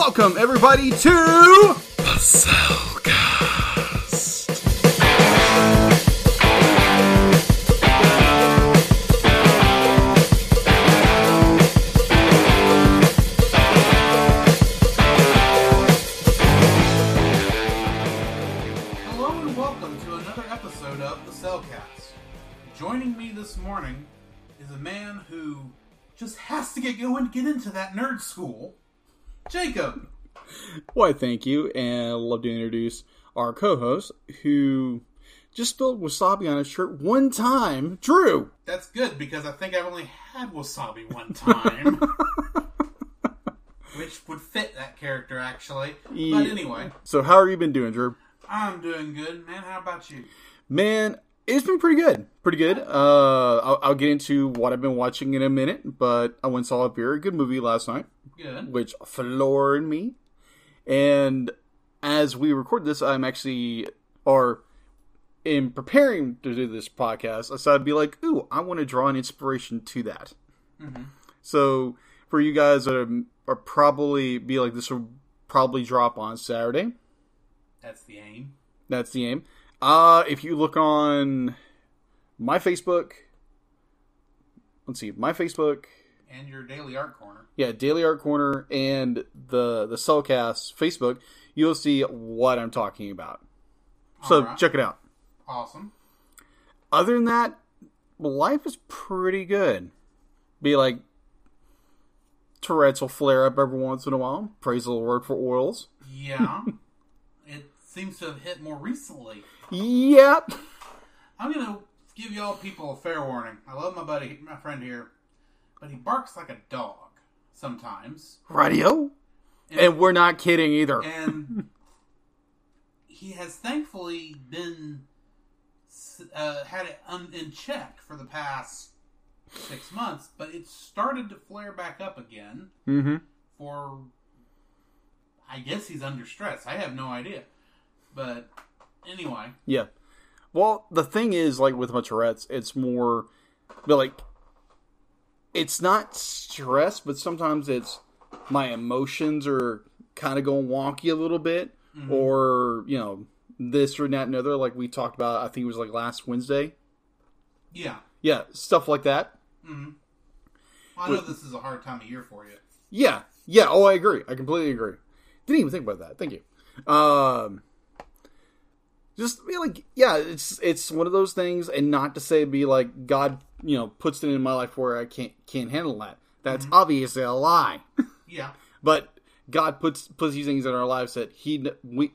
Welcome everybody to The Cellcast. Hello and welcome to another episode of the Cellcast. Joining me this morning is a man who just has to get going to get into that nerd school, Jacob. Why thank you and I'd love to introduce our co-host who just spilled wasabi on his shirt one time, Drew. That's good because I think I've only had wasabi one time, which would fit that character actually. Yeah. But anyway, So how have you been doing, Drew? I'm doing good, man. How about you? Man, it's been pretty good. Pretty good. Uh, I'll, I'll get into what I've been watching in a minute, but I went and saw a very good movie last night, Good. which floored me. And as we record this, I'm actually, or in preparing to do this podcast, I decided to be like, ooh, I want to draw an inspiration to that. So for you guys that are, are probably be like, this will probably drop on Saturday. That's the aim. That's the aim. Uh, if you look on my Facebook, let's see, my Facebook, And your daily art corner. yeah, Daily Art Corner, and the the Cellcast Facebook, you'll see what I'm talking about. So Alright. check it out. Awesome. Other than that, life is pretty good. Be like Tourette's will flare up every once in a while. Praise the Lord for oils. Yeah. it seems to have hit more recently. Yep. I'm gonna give y'all people a fair warning. I love my buddy, my friend here, but he barks like a dog sometimes, Radio. And we're not kidding either. and he has thankfully been uh, had it un- in check for the past six months, but it started to flare back up again. Mm-hmm. For I guess he's under stress. I have no idea, but anyway, Yeah. Well, the thing is, like with my Tourette's, it's more, but like, it's not stress, but sometimes it's my emotions are kind of going wonky a little bit, or you know, this or that and other. Like we talked about, I think it was like last Wednesday. yeah. Yeah, stuff like that. mm-hmm I know this is a hard time of year for you. Yeah, yeah. Oh, I agree. I completely agree. Didn't even think about that. Thank you. Um, just be like, yeah, it's it's one of those things, and not to say be like God, you know, puts it in my life where I can't can't handle that. That's obviously a lie. Yeah. but God puts puts these things in our lives that he we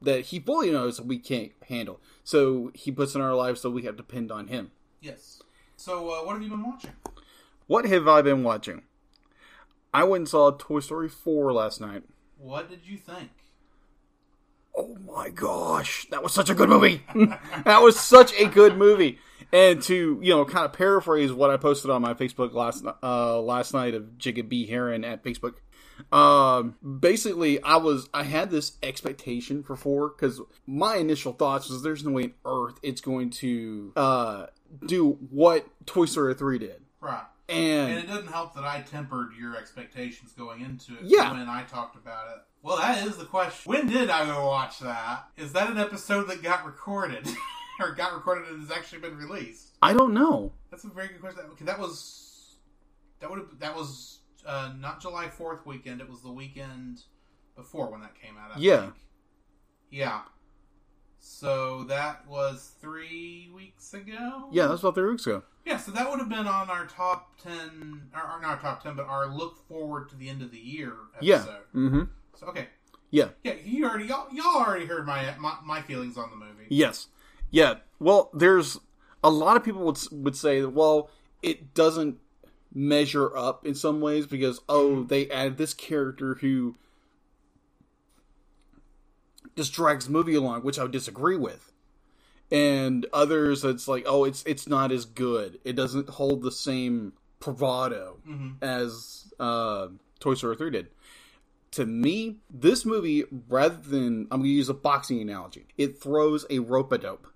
that he fully knows we can't handle. So he puts in our lives so we have to depend on him. Yes. So, uh, what have you been watching? What have I been watching? I went and saw Toy Story 4 last night. What did you think? Oh my gosh, that was such a good movie. that was such a good movie. And to you know, kind of paraphrase what I posted on my Facebook last uh, last night of Jacob B Heron at Facebook. Um, basically, I was I had this expectation for four because my initial thoughts was there's no way on earth it's going to uh, do what Toy Story three did. Right. And, And it doesn't help that I tempered your expectations going into it Yeah. when I talked about it. Well, that is the question. When did I go watch that? Is that an episode that got recorded? or got recorded and has actually been released? I don't know. That's a very good question. Okay, that was that would have that was uh, not July Fourth weekend. It was the weekend before when that came out. I Yeah. think. yeah. So that was three weeks ago. Yeah, that's about three weeks ago. Yeah, so that would have been on our top ten, or, or not top ten, but our look forward to the end of the year Yeah. Mm-hmm. So okay, Yeah. yeah, you already y'all, y'all already heard my, my my feelings on the movie. Yes. Yeah. Well, there's a lot of people would would say, well, it doesn't measure up in some ways because oh, they added this character who just drags the movie along, which I would disagree with. And others, it's like, oh, it's it's not as good. It doesn't hold the same bravado as uh, Toy Story three did. To me, this movie, rather than I'm going to use a boxing analogy, it throws a rope a dope.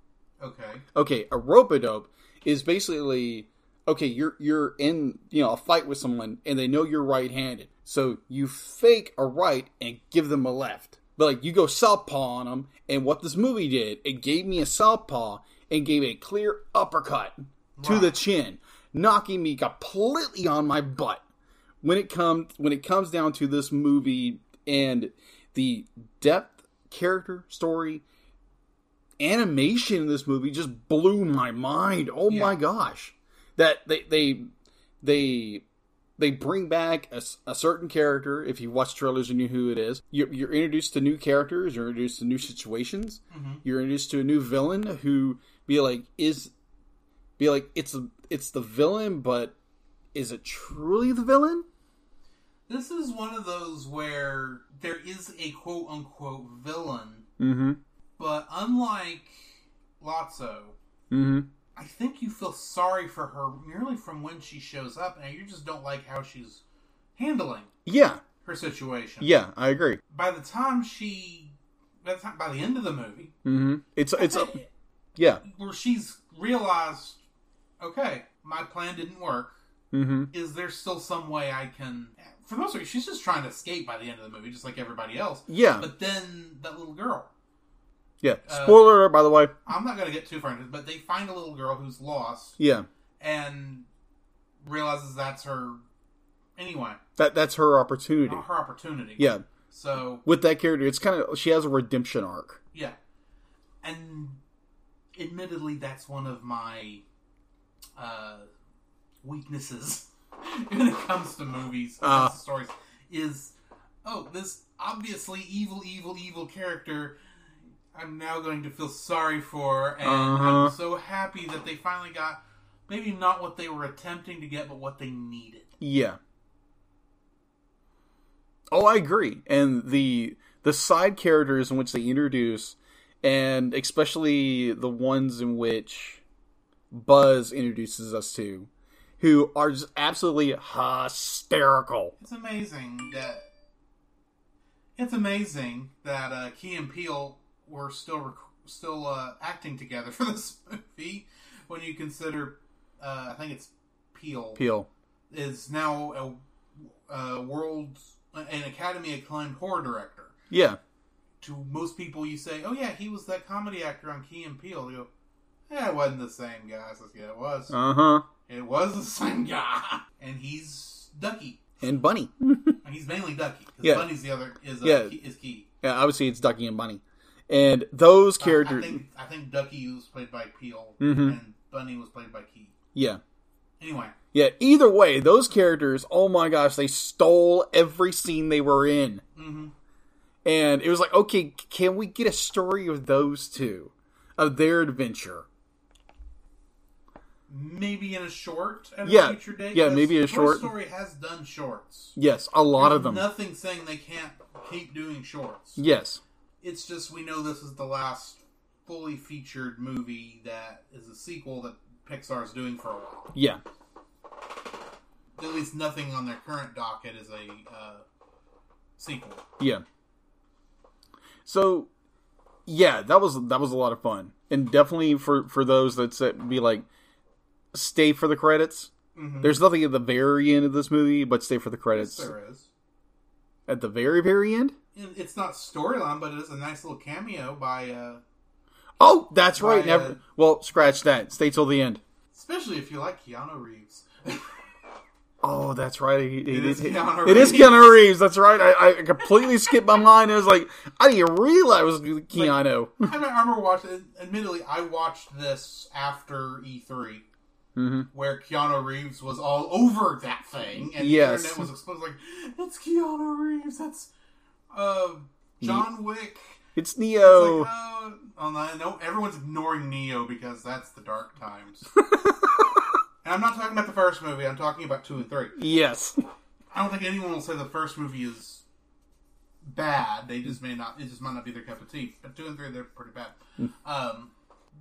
Okay. Okay, a rope a dope is basically okay. You're you're in you know a fight with someone, and they know you're right handed. So you fake a right and give them a left. But like you go southpaw on them, and what this movie did, it gave me a southpaw and gave a clear uppercut to the chin, knocking me completely on my butt. When it comes when it comes down to this movie and the depth, character, story, animation in this movie just blew my mind. Oh my gosh, that they they they they bring back a certain character. If you watch trailers and you know who it is, you're, you're introduced to new characters. You're introduced to new situations. You're introduced to a new villain who be like is be like it's a, it's the villain, but is it truly the villain? This is one of those where there is a quote unquote villain, Mm-hmm. but unlike Lotso, Mm-hmm. I think you feel sorry for her merely from when she shows up, and you just don't like how she's handling Yeah. her situation. Yeah, I agree. By the time she, by the time, by the end of the movie, Mm-hmm. It's it's a yeah. where she's realized, okay, my plan didn't work. Mm-hmm. Is there still some way I can? For the most part, she's just trying to escape by the end of the movie, just like everybody else. Yeah. But then that little girl, Yeah. Spoiler alert, by the way. I'm not going to get too far into it, but they find a little girl who's lost Yeah. and realizes that's her. Anyway, That that's her opportunity. not her opportunity. Yeah. So With that character, it's kind of she has a redemption arc. yeah, and admittedly, that's one of my uh, weaknesses when it comes to movies, when it comes to stories. Is oh, this obviously evil, evil, evil character. I'm now going to feel sorry for, and Uh-huh. I'm so happy that they finally got maybe not what they were attempting to get, but what they needed. Yeah. Oh, I agree. And the the side characters in which they introduce, and especially the ones in which Buzz introduces us to, who are just absolutely hysterical. It's amazing that it's amazing that uh, Key and Peele were still rec- still uh, acting together for this movie. When you consider, uh, I think it's Peele Peel. is now a, a world an Academy acclaimed horror director. Yeah. To most people, you say, "Oh yeah, he was that comedy actor on Key and Peele." They go, "Yeah, it wasn't the same guy." I says, "Yeah, it was. Uh huh. It was the same guy." And he's Ducky. And Bunny. He's mainly Ducky. Yeah. Bunny's the other is uh, Yeah. key, is key. Yeah, obviously it's Ducky and Bunny. And those characters. I think I think Ducky was played by Peele Mhm. and Bunny was played by Key. yeah. Anyway, Yeah, either way, those characters, oh my gosh, they stole every scene they were in. Mhm. And it was like, okay, can we get a story of those two? Of their adventure? maybe in a short at Yeah. a future date. Yeah, maybe a Toy short. Story has done shorts. Yes, a lot There's of them. Nothing saying they can't keep doing shorts. Yes. It's just we know this is the last fully featured movie that is a sequel that Pixar is doing for a while. Yeah. At least nothing on their current docket is a uh, sequel. Yeah. So, yeah, that was that was a lot of fun, and definitely for for those that said be like, stay for the credits. Mhm. There's nothing at the very end of this movie, but stay for the credits Yes, there is. at the very very end. It's not storyline, but it is a nice little cameo by, uh, Oh, that's By, right. Never. uh, Well, scratch that. Stay till the end. especially if you like Keanu Reeves. Oh, that's right. He, he, It is it is Reeves. Keanu Reeves. That's right. I, I completely skipped my mind. I was like, I didn't realize it was Keanu. I remember watching. Admittedly, I watched this after E3, hmm where Keanu Reeves was all over that thing, and Yes. the internet was exposed like, "It's Keanu Reeves. That's uh, John Wick." It's It's Neo. like, oh, oh, no, everyone's ignoring Neo because that's the dark times. and I'm not talking about the first movie. I'm talking about two and three. yes. I don't think anyone will say the first movie is bad. They just may not. It just might not be their cup of tea. But two and three, they're pretty bad. Um,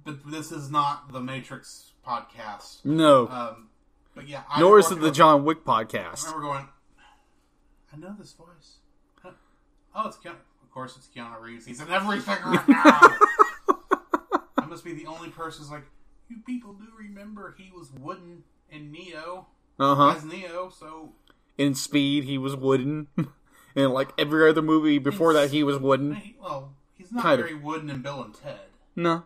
but this is not the Matrix podcast. No. Um, but yeah, I Nor is it the John Wick up- I podcast. remember going. I know this voice. Oh, it's Keanu. Of course, it's Keanu Reeves. He's in everything right now. I must be the only person who's like, you people do remember he was wooden in Neo Uh huh. as Neo, so In Speed, he was wooden. and like every other movie before that, he was wooden. He- well, he's not Kind of. very wooden in Bill and Ted. No.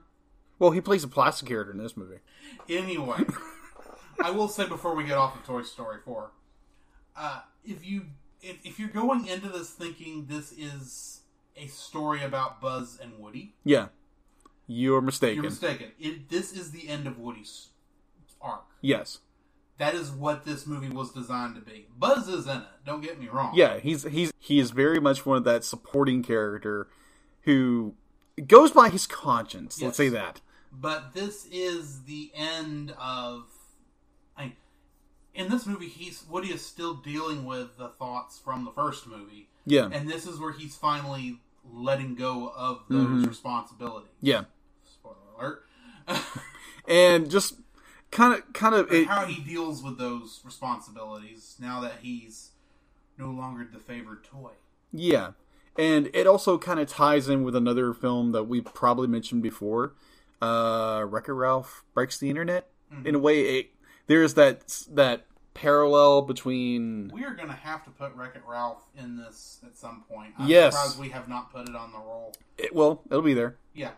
Well, he plays a plastic character in this movie. Anyway, I will say before we get off of Toy Story 4, uh, if you if, if you're going into this thinking this is a story about Buzz and Woody, Yeah. You're mistaken. you're mistaken. It, this is the end of Woody's arc. Yes. That is what this movie was designed to be. Buzz is in it. Don't get me wrong. Yeah, he's he's he is very much one of that supporting character who goes by his conscience. Let's say that. but this is the end of. In this movie, he's Woody is still dealing with the thoughts from the first movie, Yeah. and this is where he's finally letting go of those responsibilities. yeah. Spoiler alert. And just kind of kind of it, How he deals with those responsibilities now that he's no longer the favored toy. Yeah. And it also kind of ties in with another film that we probably mentioned before. Uh Wreck-It Ralph Breaks the Internet. In a way, it, there's that that parallel between We are going to have to put Wreck It Ralph in this at some point. I'm Yes. surprised we have not put it on the roll. it, well, it'll be there. Yeah.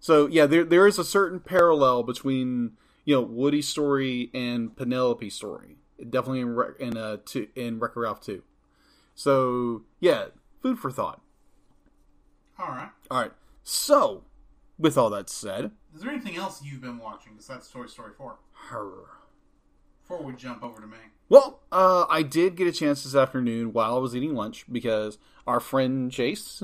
So yeah, there there is a certain parallel between you know Woody's story and Penelope's story. Definitely in Wreck- in uh two, in Wreck-It Ralph too. So yeah, food for thought. All right. All right. So with all that said, Is there anything else you've been watching besides Toy Story 4? her. Before we jump over to me. Well, uh, I did get a chance this afternoon while I was eating lunch because our friend Chase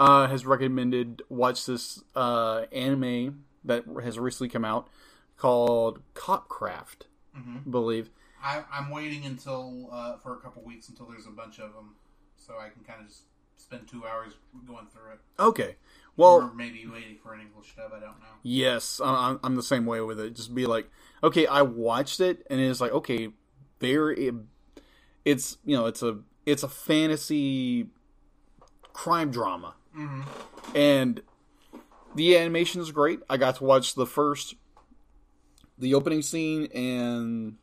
uh, has recommended watch this uh, anime that has recently come out called Copcraft, I believe. I, I'm waiting until uh, for a couple weeks until there's a bunch of them, so I can kind of just spend two hours going through it, Okay, well, or maybe waiting for an English dub. I don't know. yes, I- I'm, I'm the same way with it. Just be like, okay, I watched it, and it's like, okay, very, it's you know, it's a it's a fantasy crime drama. Mm-hmm. and the animation is great. I got to watch the first, the opening scene and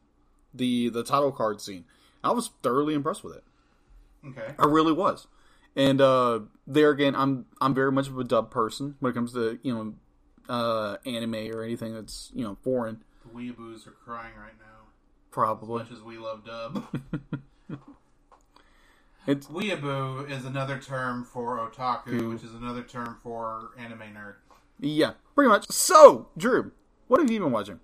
the the title card scene. I was thoroughly impressed with it. Okay. I really was. And uh, there again, I'm I'm very much of a dub person when it comes to you know uh, anime or anything that's you know foreign. The weeaboos are crying right now, Probably. as much as we love dub. It's Weeaboo is another term for otaku, which is another term for anime nerd. yeah, pretty much. So, Drew, what have you been watching?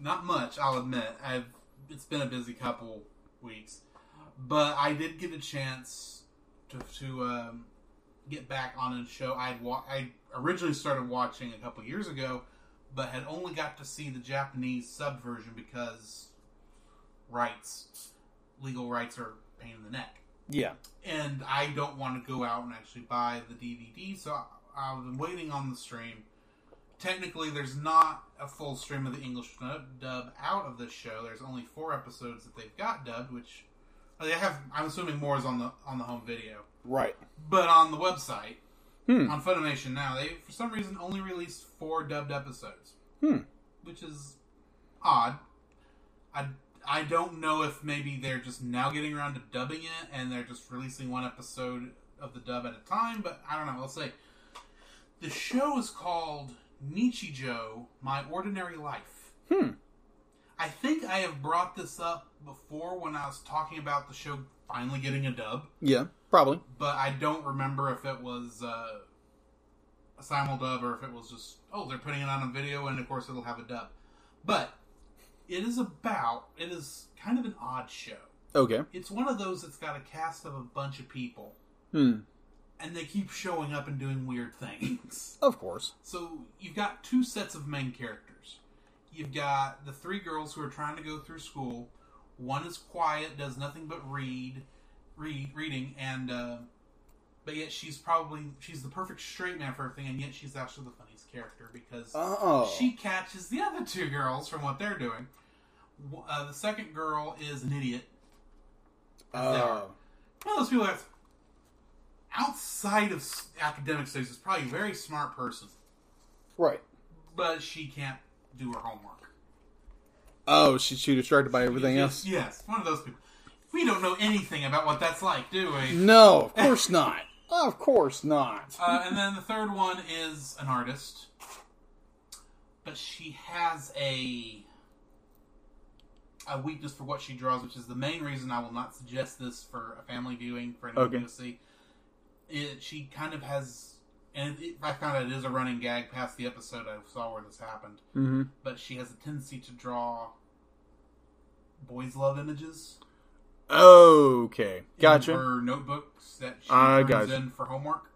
Not much, I'll admit. I've it's been a busy couple weeks, but I did get a chance to to um, get back on a show I'd wa- I originally started watching a couple years ago, but had only got to see the Japanese sub version because rights, legal rights are a pain in the neck Yeah. and I don't want to go out and actually buy the DVD, so I, I've been waiting on the stream. Technically, there's not a full stream of the English dub out of this show. There's only four episodes that they've got dubbed, which they have. I'm assuming more is on the on the home video, Right. but on the website Hmm. on Funimation now, they for some reason only released four dubbed episodes, Hmm. which is odd. I I don't know if maybe they're just now getting around to dubbing it and they're just releasing one episode of the dub at a time, but I don't know. I'll say the show is called Nichijou: My Ordinary Life. Hmm. I think I have brought this up before when I was talking about the show finally getting a dub Yeah. Probably. but I don't remember if it was uh, a simuldub or if it was just oh they're putting it on a video and of course it'll have a dub. But it is about it is kind of an odd show. Okay. It's one of those that's got a cast of a bunch of people Hmm. and they keep showing up and doing weird things. Of course. So you've got two sets of main characters. You've got the three girls who are trying to go through school. One is quiet, does nothing but read, read, reading, and uh, but yet she's probably she's the perfect straight man for everything, and yet she's actually the funniest character because Oh. she catches the other two girls from what they're doing. Uh, the second girl is an idiot. as they are. Oh. One of those people that's outside of academic studies is probably a very smart person Right. but she can't do her homework. Oh, she's too distracted by everything else. Yes, one of those people. We don't know anything about what that's like, do we? No, of course not. Of course not. Uh, and then the third one is an artist, but she has a a weakness for what she draws, which is the main reason I will not suggest this for a family viewing for anyone Okay. to see. It, she kind of has, and it, I found out it is a running gag past the episode I saw where this happened. hmm But she has a tendency to draw boys' love images. Okay, gotcha. her notebooks that she I turns gotcha. in for homework.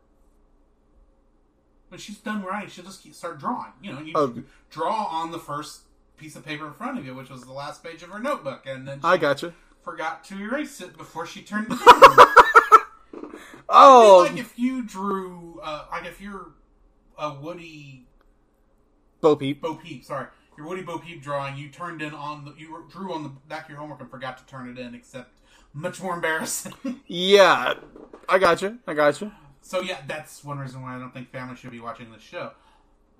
When she's done writing, she'll just keep, start drawing. You know, you Oh. draw on the first piece of paper in front of you, which was the last page of her notebook, and then she I gotcha. forgot to erase it before she turned it in. Oh, like if you drew, uh, like if you're a Woody Bo Peep. Bo Peep, sorry, your Woody Bo Peep drawing, you turned in on the, you drew on the back of your homework and forgot to turn it in, except much more embarrassing. Yeah, I got you. I got you. So yeah, that's one reason why I don't think families should be watching this show.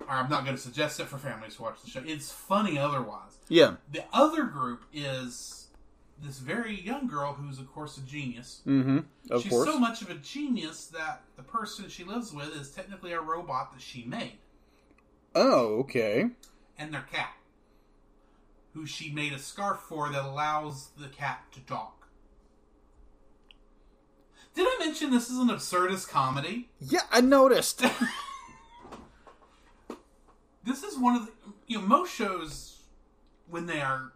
Or I'm not going to suggest it for families to watch the show. It's funny otherwise. Yeah. The other group is this very young girl who's of course a genius. Mm-hmm. Of She's course. so much of a genius that the person she lives with is technically a robot that she made, oh, okay. And their cat, who she made a scarf for that allows the cat to talk. Did I mention this is an absurdist comedy? Yeah, I noticed. this is one of the you know most shows when they are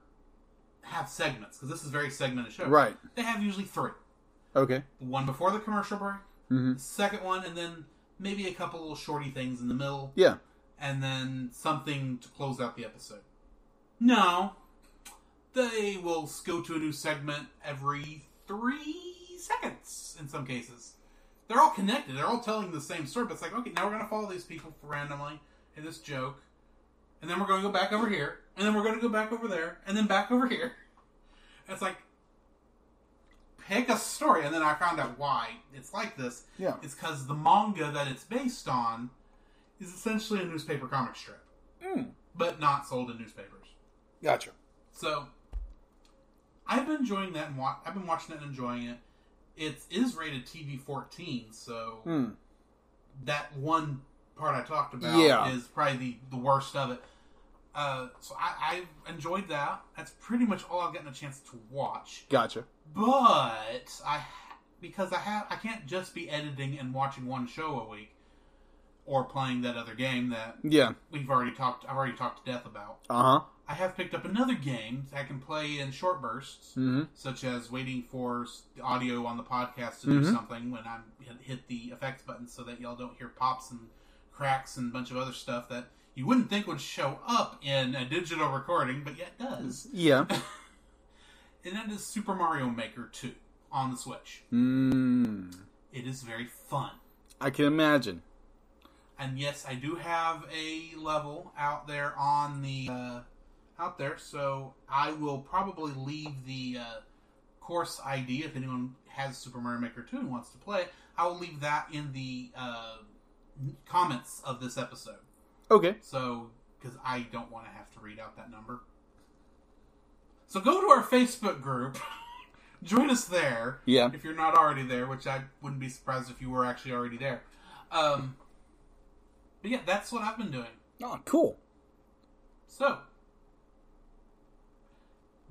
have segments because this is a very segmented show Right. they have usually three okay. one before the commercial break Mm-hmm. the second one and then maybe a couple little shorty things in the middle Yeah. And then something to close out the episode. No. They will go to a new segment every three seconds in some cases. They're all connected. They're all telling the same story but it's like okay now we're going to follow these people randomly in this joke and then we're going to go back over here and then we're going to go back over there and then back over here. And it's like pick a story and then i found out why it's like this. Yeah. it's because the manga that it's based on is essentially a newspaper comic strip Mm. but not sold in newspapers Gotcha. so I've been enjoying that and wa- I've been watching it and enjoying it. It is rated TV 14, so Mm. that one part I talked about Yeah. is probably the, the worst of it. Uh, so I, I enjoyed that. That's pretty much all I've gotten a chance to watch. Gotcha. But I, because I have, I can't just be editing and watching one show a week, or playing that other game that Yeah. we've already talked. I've already talked to death about. Uh huh. I have picked up another game that I can play in short bursts, Mm-hmm. such as waiting for the audio on the podcast to do Mhm. something when I'm hit, the effects button, so that y'all don't hear pops and cracks and a bunch of other stuff that you wouldn't think would show up in a digital recording, but yet does. Yeah. And that is Super Mario Maker 2 on the Switch. mm. It is very fun. I can imagine. And yes, I do have a level out there on the uh, out there, so I will probably leave the uh, course ID if anyone has Super Mario Maker 2 and wants to play. I will leave that in the uh, comments of this episode. Okay. So, because I don't want to have to read out that number. So go to our Facebook group. Join us there Yeah. if you're not already there, which I wouldn't be surprised if you were actually already there. Um, but yeah, that's what I've been doing. Oh, cool. So,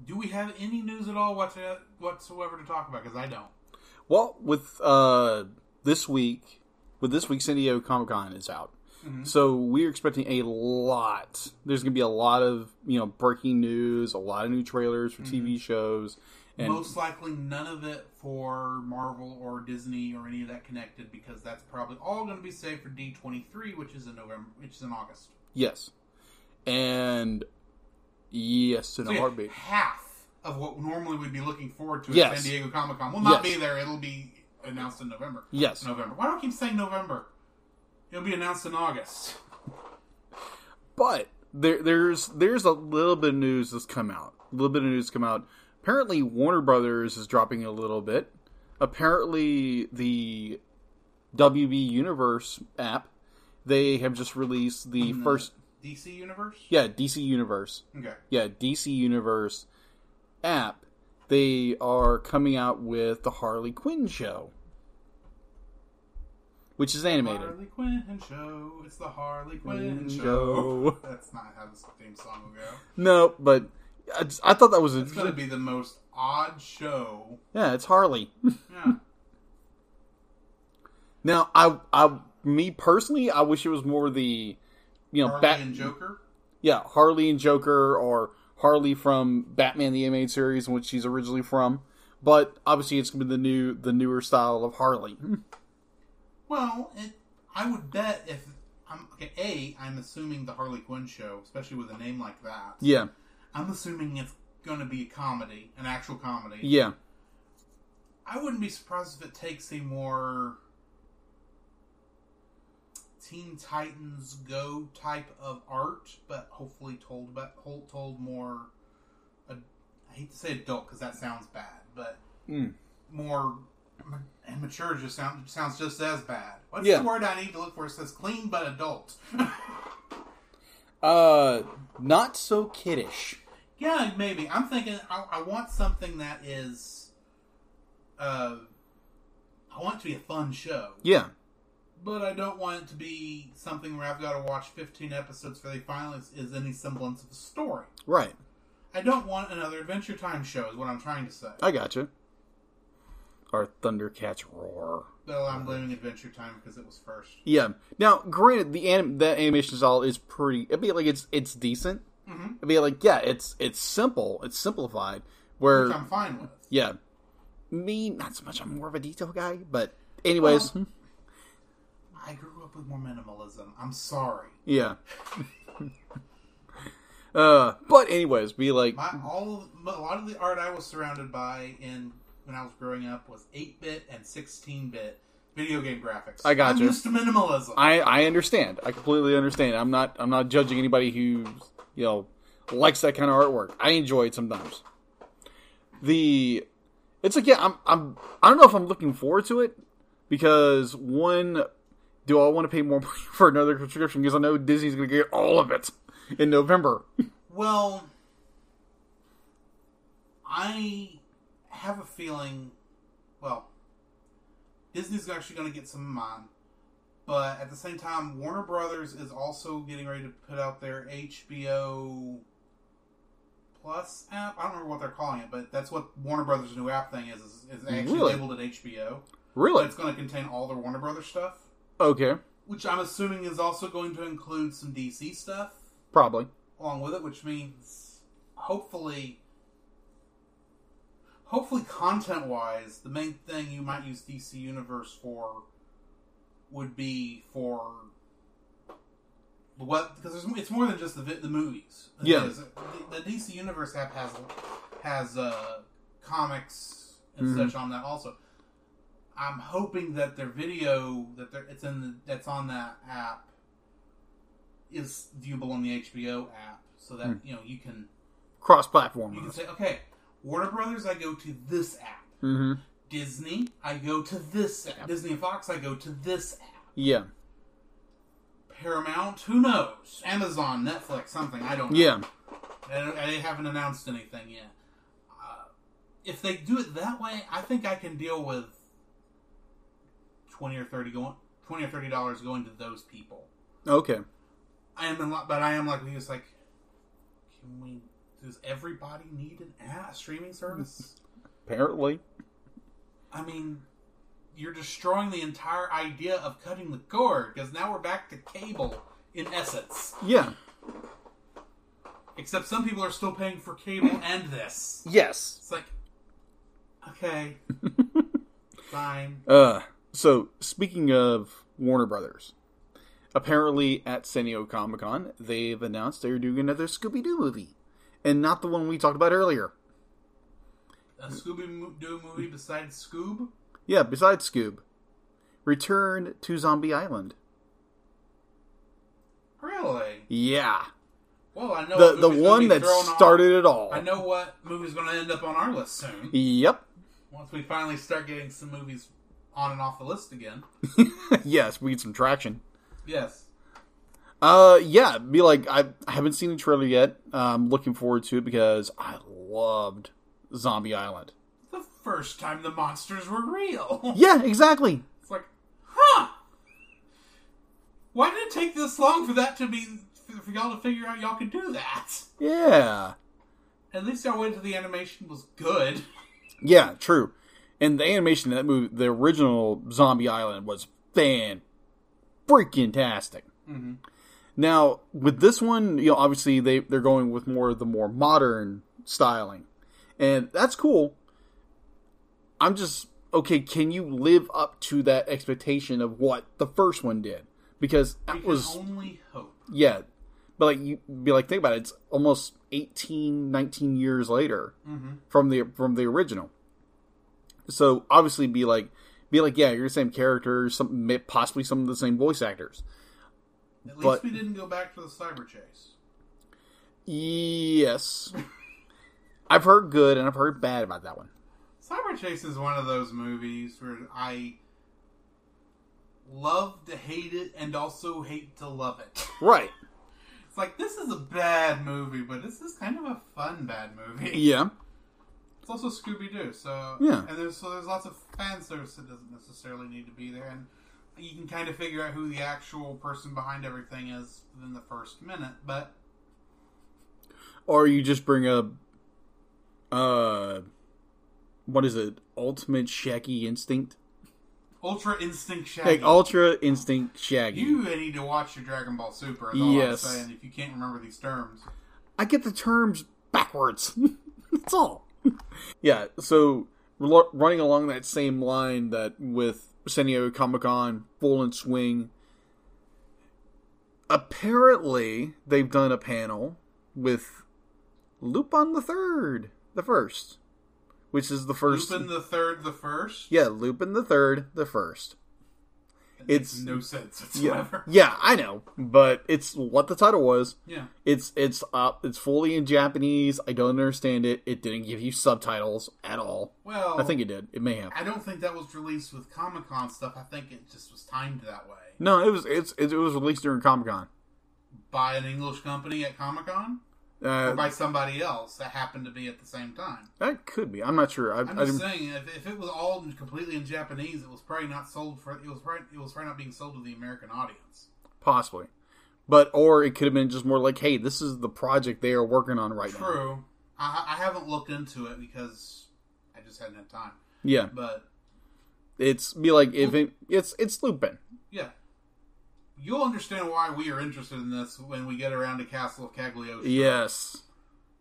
do we have any news at all whatsoever, to talk about? Because I don't. Well, with uh this week, with this week, San Diego Comic Con is out, mm-hmm. so we're expecting a lot. There's going to be a lot of you know breaking news, a lot of new trailers for mm-hmm. TV shows, and Most likely none of it for Marvel or Disney or any of that connected, because that's probably all going to be saved for D23, which is in November, which is in August. yes, and yes, in So a yeah, heartbeat. half of what normally we'd be looking forward to Yes. at San Diego Comic Con will not Yes. be there. It'll be announced in November. Yes. November. Why do I keep saying November? It'll be announced in August. But there, there's there's a little bit of news that's come out. A little bit of news come out. Apparently, Warner Brothers is dropping a little bit. Apparently, the WB Universe app they have just released the first DC Universe. Yeah, DC Universe. Okay. Yeah, DC Universe app. They are coming out with the Harley Quinn show, which is animated. Harley Quinn show. It's the Harley Quinn Quinn show. show. That's not how the theme song will go. No, but I, just- I thought that was a, It's gonna be the most odd show. yeah. It's Harley. Yeah. now, I, I, me personally, I wish it was more the, you know, Harley Bat, and Joker. yeah, Harley and Joker or Harley from Batman the Animated Series, in which she's originally from. But obviously, it's gonna be the new, the newer style of Harley. Well, it, I would bet if I'm okay. A, I'm assuming the Harley Quinn show, especially with a name like that. Yeah, I'm assuming it's going to be a comedy, an actual comedy. yeah, I wouldn't be surprised if it takes a more Teen Titans Go type of art, but hopefully told about told, more. Uh, I hate to say adult because that sounds bad, but Mm. more and mature just sounds sounds just as bad. What's Yeah. the word I need to look for? It says clean but adult. uh, not so kiddish. Yeah, maybe. I'm thinking I, I want something that is. Uh, I want it to be a fun show, Yeah, but I don't want it to be something where I've got to watch 15 episodes for they finally is, is any semblance of a story. right. I don't want another Adventure Time show, is what I'm trying to say. I gotcha. Or Thundercats roar. Though I'm blaming Adventure Time because it was first. Yeah. Now, granted, the anim- that animation style is pretty. It'd be like it's it's decent. Mhm. It'd be like yeah, it's it's simple, it's simplified. Where Which I'm fine with. yeah, me not so much. I'm more of a detail guy, but anyways, Well- I grew up with more minimalism. I'm sorry. yeah. uh, but anyways, be like My all a lot of the art I was surrounded by in when I was growing up was 8-bit and 16-bit video game graphics. I got I'm you. used to minimalism. I I understand. I completely understand. I'm not I'm not judging anybody who you know likes that kind of artwork. I enjoy it sometimes. The it's like yeah, I'm I'm I don't know if I'm looking forward to it because one do I want to pay more money for another subscription because I know Disney's going to get all of it in November. Well, I have a feeling. Well, Disney's actually going to get some of mine, but at the same time, Warner Brothers is also getting ready to put out their HBO Plus app. I don't remember what they're calling it, but that's what Warner Brothers' new app thing is. Is, is actually Really? labeled at HBO. Really? it's going to contain all the Warner Brothers stuff, Okay. which I'm assuming is also going to include some DC stuff Probably. along with it, which means hopefully, hopefully, content wise, the main thing you might use DC Universe for would be for what because there's, it's more than just the the movies. Yeah. is. the, the DC Universe app has has uh, comics and Mhm. such on that also. I'm hoping that their video that they're, it's in the, that's on that app is viewable on the HBO app, so that Hmm. you know you can Cross platform. you can say, okay, Warner Brothers, I go to this app. Mm-hmm. Disney, I go to this app. Disney and Fox, I go to this app. Yeah. Paramount, who knows? Amazon, Netflix, something I don't know. Yeah. I, I haven't announced anything yet. Uh, if they do it that way, I think I can deal with twenty or thirty going, twenty or thirty dollars going to those people. Okay. I am in, lo- but I am like he was like, can we? Does everybody need an app streaming service? Apparently. I mean, you're destroying the entire idea of cutting the cord because now we're back to cable in essence. Yeah. Except some people are still paying for cable and this. Yes. It's like, okay, fine. Uh, so speaking of Warner Brothers, apparently at San Diego Comic Con, they've announced they're doing another Scooby Doo movie, and not the one we talked about earlier. A Scooby Doo movie besides Scoob? Yeah, besides Scoob, Return to Zombie Island. Really? Yeah, Well, I know the the one that thrown on- started it all. I know what movie's going to end up on our list soon. Yep. Once we finally start getting some movies on and off the list again. yes, we need some traction. Yes. Uh, yeah, be like I, I haven't seen the trailer yet. I'm looking forward to it because I loved Zombie Island. The first time the monsters were real. Yeah, exactly. It's like, huh? Why did it take this long for that to be for y'all to figure out y'all could do that? Yeah, At least y'all waited till the animation was good. yeah, true. And the animation in that movie, the original Zombie Island, was fan freaking tastic. Mm-hmm. Now with this one, you know, obviously they they're going with more of the more modern styling, and that's cool. I'm just okay. Can you live up to that expectation of what the first one did? Because that was only hope. yeah, but like you be like think about it. It's almost 18, 19 years later mm-hmm. from the from the original. So obviously, be like be like yeah, you're the same characters, some possibly some of the same voice actors. At least But- we didn't go back to the cyber chase. Yes, I've heard good and I've heard bad about that one. Cyber Chase is one of those movies where I love to hate it and also hate to love it. Right? It's like this is a bad movie, but this is kind of a fun bad movie. Yeah. It's also Scooby Doo, so Yeah. and there's so there's lots of fan service that doesn't necessarily need to be there, and you can kind of figure out who the actual person behind everything is within the first minute. But Or you just bring up, uh, what is it? Ultimate Shaggy Instinct. Ultra Instinct Shaggy, Like Ultra Instinct Shaggy. you need to watch your Dragon Ball Super. Yes. I'm saying if you can't remember these terms. I get the terms backwards. That's all. yeah, so running along that same line that with San Diego Comic Con, full in swing. Apparently, they've done a panel with Lupin the Third, the first, which is the first. Lupin the Third, the first. yeah, Lupin the Third, the first. It's no sense yeah, yeah, I know, but it's what the title was. Yeah. It's it's uh it's fully in Japanese. I don't understand it. It didn't give you subtitles at all. Well, I think it did. It may have. I don't think that was released with Comic Con stuff. I think it just was timed that way No, it was it's it, was released during Comic Con. by an English company at Comic Con or Uh, by somebody else that happened to be at the same time. that could be. I'm not sure. I, I'm just didn't, saying, if, if it was all completely in Japanese, it was probably not sold for. It was probably it was probably not being sold to the American audience. possibly, but or it could have been just more like, hey, this is the project they are working on right now. True. I, I haven't looked into it because I just hadn't had time. Yeah, But it's be like if it it's it's Lupin. yeah, you'll understand why we are interested in this when we get around to Castle of Cagliostro. Yes.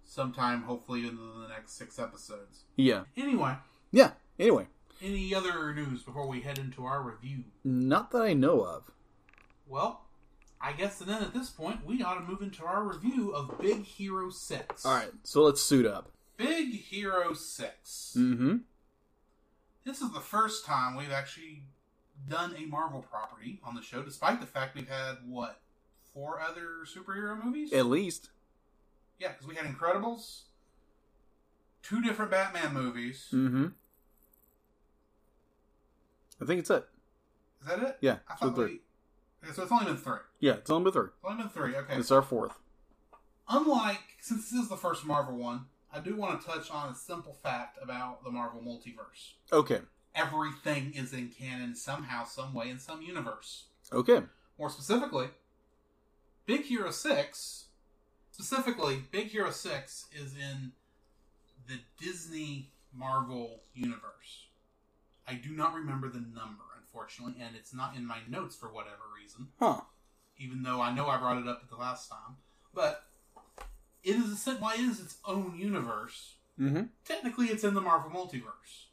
sometime hopefully in the next six episodes. Yeah. Anyway, Yeah. Anyway, any other news before we head into our review? not that I know of. Well, I guess then at this point we ought to move into our review of Big Hero Six. All right, so let's suit up. Big Hero Six. Mm-hmm. This is the first time we've actually done a Marvel property on the show, despite the fact we've had what four other superhero movies. At least. yeah, because we had Incredibles, two different Batman movies. Mm-hmm. I think it's it. Is that it? Yeah, I so thought three. we. Okay, so it's only been three. Yeah, it's only with three. It's only been three. Okay. It's our fourth. Unlike, since this is the first Marvel one, I do want to touch on a simple fact about the Marvel multiverse. Okay. Everything is in canon somehow, some way, in some universe. Okay. More specifically, Big Hero 6, specifically, Big Hero 6 is in the Disney Marvel universe. I do not remember the number, unfortunately, and it's not in my notes for whatever reason. Huh. even though I know I brought it up at the last time. But it is a, while it is its own universe. Mm-hmm. Technically, it's in the Marvel multiverse,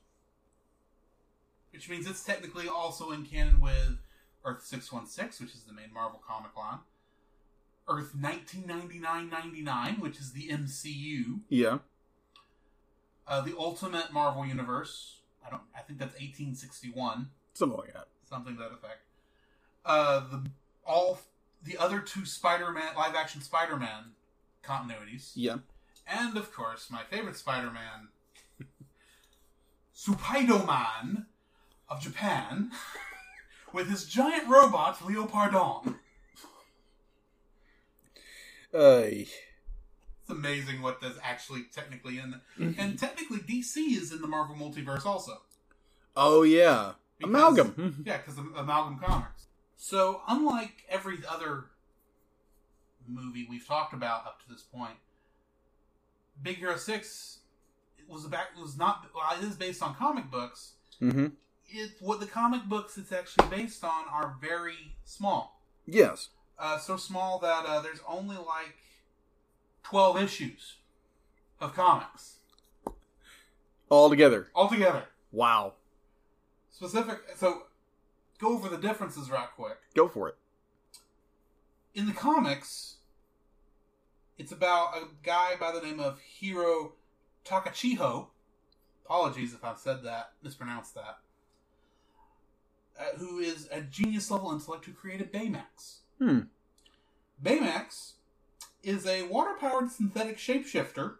which means it's technically also in canon with Earth six one six, which is the main Marvel comic line. Earth nineteen ninety nine ninety nine, which is the MCU. Yeah. Uh, the Ultimate Marvel Universe. I don't. I think that's eighteen sixty one. Something like that. something to that effect. Uh, the all the other two Spider-Man live action Spider-Man continuities, Yeah. and of course my favorite Spider-Man, Supaido-Man of Japan, with his giant robot Leopardon. Ay. It's amazing what that's actually technically in. The, and technically, DC is in the Marvel multiverse also. oh yeah. Because- Amalgam. Yeah, because of Amalgam Comics. So, unlike every other movie we've talked about up to this point, Big Hero Six was about was not well, it is based on comic books. mm-hmm. It what the comic books it's actually based on are very small, Yes. uh, so small that uh, there's only like twelve issues of comics All together. All together. Wow. Specific. So, go over the differences right quick. Go for it. in the comics, it's about a guy by the name of Hiro Takachiho. Apologies if I've said that, mispronounced that. Uh, who is a genius level intellect who created Baymax. Hmm. Baymax is a water powered synthetic shapeshifter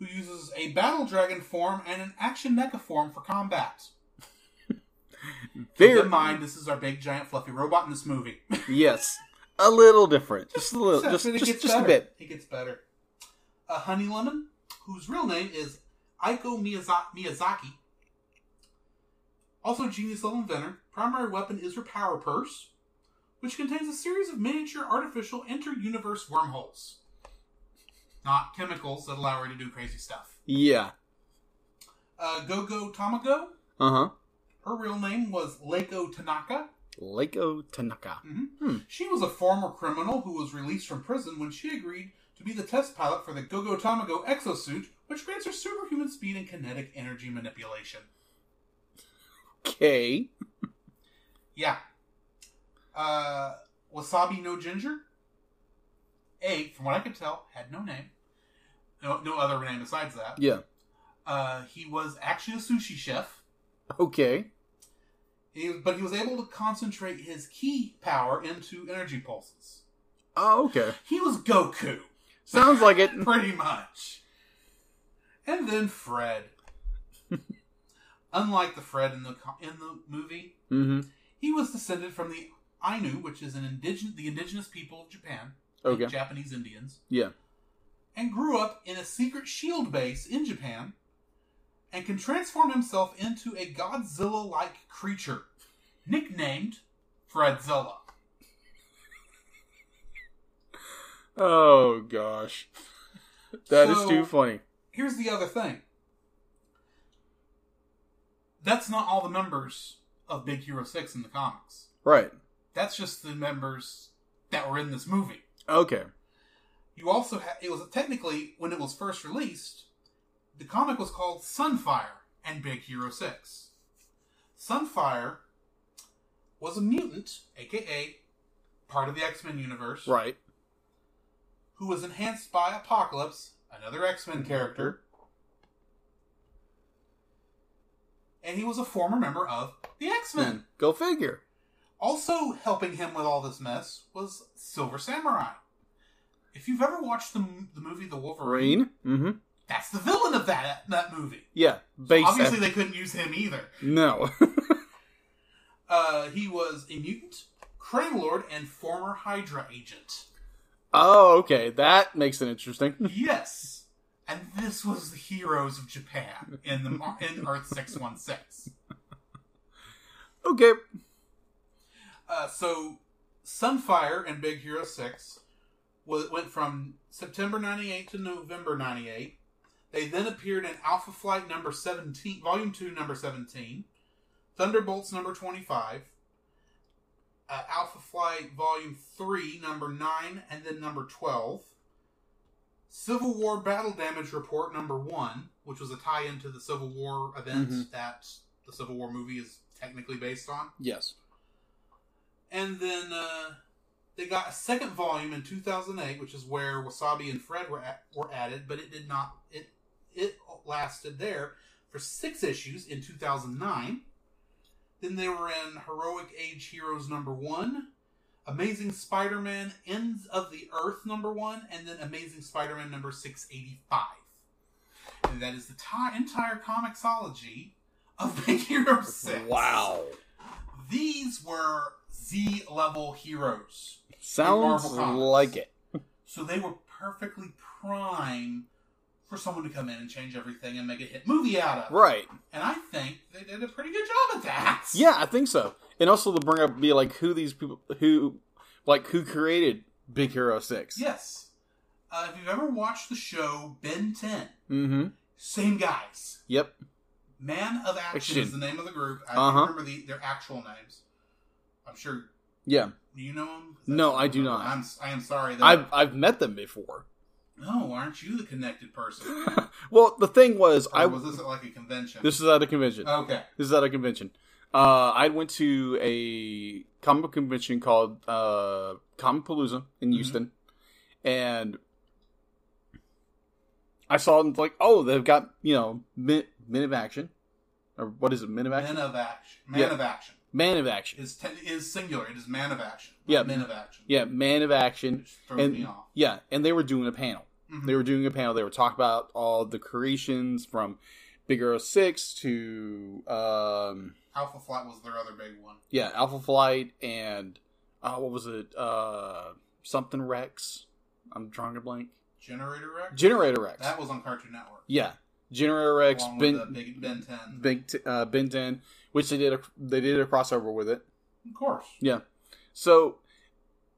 who uses a battle dragon form and an action mecha form for combat. Keep in mind, this is our big giant fluffy robot in this movie. yes. A little different. Just a little. Just it just, just a bit. It gets better. A honey lemon, whose real name is Aiko Miyazaki. Also, genius level inventor. Primary weapon is her power purse, which contains a series of miniature artificial inter-universe wormholes. Not chemicals that allow her to do crazy stuff. Yeah. Uh, Gogo Tamago. Uh huh. Her real name was Leiko Tanaka. Leiko Tanaka. Hmm. She was a former criminal who was released from prison when she agreed to be the test pilot for the Gogo Tamago exosuit, which grants her superhuman speed and kinetic energy manipulation. Okay. Yeah. Uh, Wasabi no Ginger? A, from what I could tell, had no name. No, no other name besides that. Yeah. Uh, he was actually a sushi chef, Okay. he, but he was able to concentrate his ki power into energy pulses. Oh, okay. He was Goku. Sounds like it. Pretty much. And then Fred. Unlike the Fred in the in the movie, Mm-hmm. He was descended from the Ainu, which is an indigenous the indigenous people of Japan, Okay. Japanese Indians, Yeah. and grew up in a secret shield base in Japan, and can transform himself into a Godzilla-like creature, nicknamed Fredzilla. Oh gosh. that is So- too funny. here's the other thing. That's not all the members of Big Hero 6 in the comics. Right. That's just the members that were in this movie. Okay. You also ha- it was technically when it was first released, the comic was called Sunfire and Big Hero 6. Sunfire was a mutant, aka part of the X-Men universe, Right. who was enhanced by Apocalypse, another X-Men character. And he was a former member of the X-Men. Go figure. Also helping him with all this mess was Silver Samurai. If you've ever watched the, the movie The Wolverine, Mm-hmm. that's the villain of that that movie. Yeah. Base. Obviously, they couldn't use him either. no. Uh, he was a mutant, crime lord, and former Hydra agent. oh, okay. That makes it interesting. Yes, and this was the heroes of Japan in the in Earth six one six. okay. Uh, so, Sunfire and Big Hero 6 wa- went from September 98 to November 98. They then appeared in Alpha Flight number 17, Volume 2, number 17, Thunderbolts number 25, uh, Alpha Flight Volume 3, number 9, and then number 12, Civil War Battle Damage Report number 1, which was a tie in to the Civil War events Mhm. that the Civil War movie is technically based on Yes. and then uh, they got a second volume in 2008, which is where Wasabi and Fred were at, were added, but it did not. It it lasted there for six issues in 2009. Then they were in Heroic Age Heroes number one, Amazing Spider-Man Ends of the Earth number one, and then Amazing Spider-Man number 685. And that is the ti- entire comicsology of Big Hero 6. Wow. These were Z level heroes. Sounds like it. So they were perfectly prime for someone to come in and change everything and make a hit movie out of. Right. And I think they did a pretty good job at that. Yeah, I think so. And also to bring up, be like, who these people, who, like, who created Big Hero 6? Yes. Uh, if you've ever watched the show Ben 10, Mm-hmm. same guys. Yep. Man of Action is the name of the group. I Uh-huh. don't remember the, their actual names. I'm sure. Yeah. Do you know them? No, I do not. I'm, I am sorry. I've, I've met them before. No, aren't you the connected person? well, the thing was, Or I, was this at like a convention? this is at a convention. okay. This is at a convention. Uh, I went to a comic book convention called uh, Comicpalooza in Houston, and I saw them like, oh, they've got you know min, min of action, or what is it, men of action, Man of Action. Man Yeah. of Action man of action, is te- is singular. It is Man of Action. Yeah. Men of Action. yeah, man of action, throws and me off. yeah, and they were doing a panel. Mhm. They were doing a panel. They were talking about all the creations from Big Hero Six to um, Alpha Flight was their other big one. yeah, Alpha Flight and uh, what was it? Uh, something Rex. I'm drawing a blank. Generator Rex. Generator Rex. That was on Cartoon Network. yeah, Generator Rex. along Ben, with Big Ben Ten. Big uh, Ben 10, which they did a they did a crossover with it. Of course. Yeah, so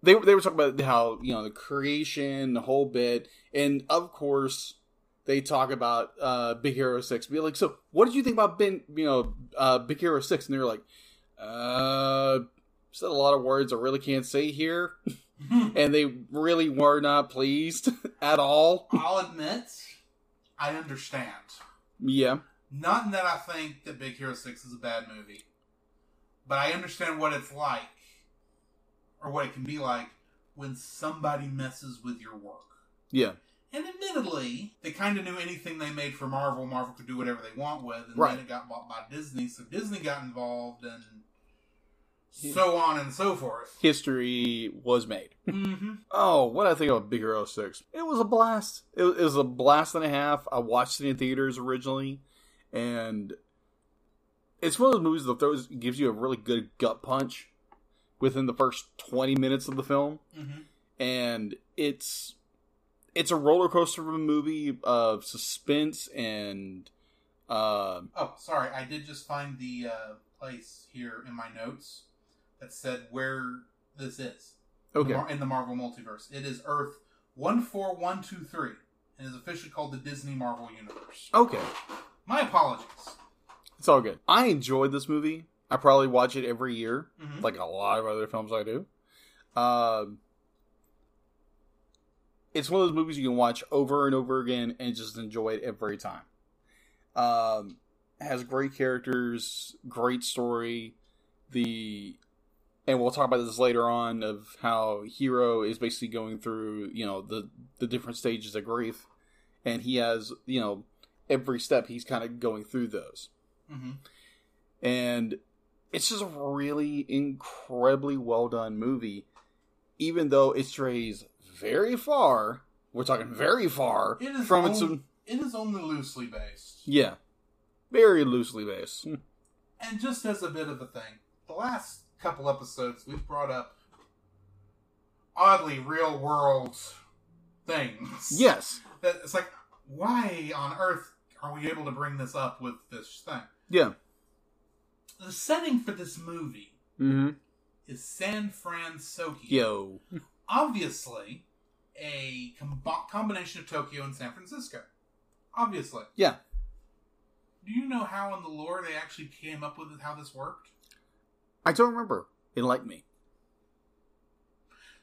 they they were talking about how you know the creation, the whole bit, and of course they talk about uh, Big Hero Six. Be like, so what did you think about Ben? You know, uh, Big Hero Six, and they were like, uh, said a lot of words I really can't say here, and they really were not pleased at all. I'll admit, I understand. Yeah, Not that I think that Big Hero 6 is a bad movie, but I understand what it's like, or what it can be like, when somebody messes with your work. yeah, And admittedly, they kind of knew anything they made for Marvel, Marvel could do whatever they want with, and Right. then it got bought by Disney, so Disney got involved, and so on and so forth. history was made. mm-hmm. Oh, what I think about Big Hero Six? It was a blast. It was, it was a blast and a half. I watched it in theaters originally, and it's one of those movies that throws gives you a really good gut punch within the first twenty minutes of the film, Mm-hmm. and it's it's a roller coaster of a movie of suspense and uh, Oh, sorry, I did just find the uh, place here in my notes that said where this is. okay, Mar- in the Marvel multiverse. It is Earth 14123 and is officially called the Disney Marvel Universe. okay, My apologies. it's all good. I enjoyed this movie. I probably watch it every year. Mhm. like a lot of other films I do. Um, it's one of those movies you can watch over and over again and just enjoy it every time. Um, has great characters, great story. The and we'll talk about this later on of how Hero is basically going through you know the the different stages of grief, and he has you know every step he's kind of going through those hmm and it's just a really incredibly well done movie even though it strays very far we're talking very far It is from its only, it is only loosely based. yeah very loosely based hmm. And just as a bit of a thing, the last couple episodes we've brought up oddly real world things. yes That it's like, why on earth are we able to bring this up with this thing? yeah The setting for this movie mm-hmm is San Fransokyo. yo obviously a com- combination of Tokyo and San Francisco. Obviously. yeah Do you know how in the lore they actually came up with how this worked? i don't remember enlighten me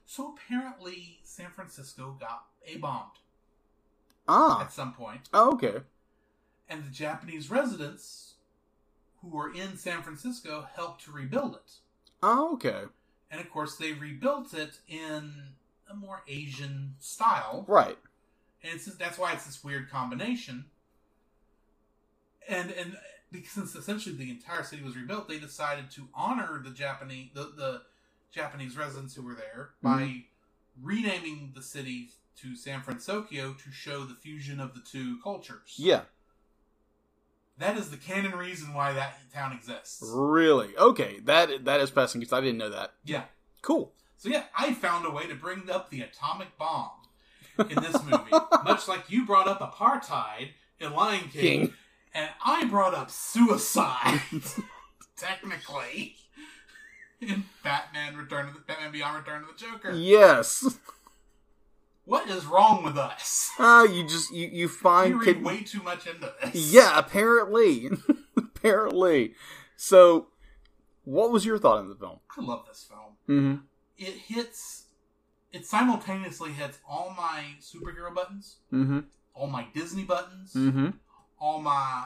So apparently San Francisco got a bombed ah at some point, oh, okay and the Japanese residents who were in San Francisco helped to rebuild it. oh okay And of course they rebuilt it in a more Asian style. right and it's that's why it's this weird combination. And and because since essentially the entire city was rebuilt, they decided to honor the Japanese the, the Japanese residents who were there mm-hmm. by renaming the city to San Fransokyo to show the fusion of the two cultures. yeah that is the canon reason why that town exists. really okay that that is fascinating because i didn't know that Yeah. cool So yeah, I found a way to bring up the atomic bomb. in this movie. Much like you brought up apartheid in Lion King, King. and I brought up suicide, technically, in Batman Return of the Batman Beyond Return of the Joker. Yes. What is wrong with us? Ah, you just you you find read kid- way too much into this. Yeah, apparently. apparently. So, what was your thought on the film? I love this film. Mm-hmm. It hits. It simultaneously hits all my superhero buttons, Mm-hmm. all my Disney buttons, Mm-hmm. all my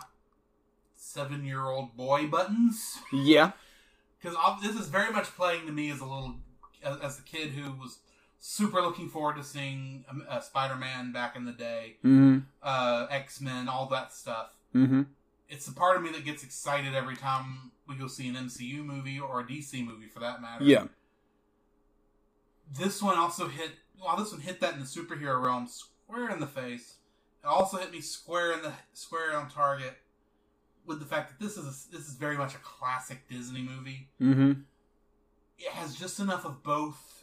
seven-year-old boy buttons. Yeah. because this is very much playing to me as a little as, as a kid who was super looking forward to seeing um, uh, Spider-Man back in the day, Mm-hmm. uh, X-Men, all that stuff. Mm-hmm. It's the part of me that gets excited every time we go see an MCU movie or a DC movie, for that matter. Yeah. This one also hit. Well, this one hit that in the superhero realm square in the face. It also hit me square in the square on target with the fact that this is a, this is very much a classic Disney movie. Mm-hmm. it has just enough of both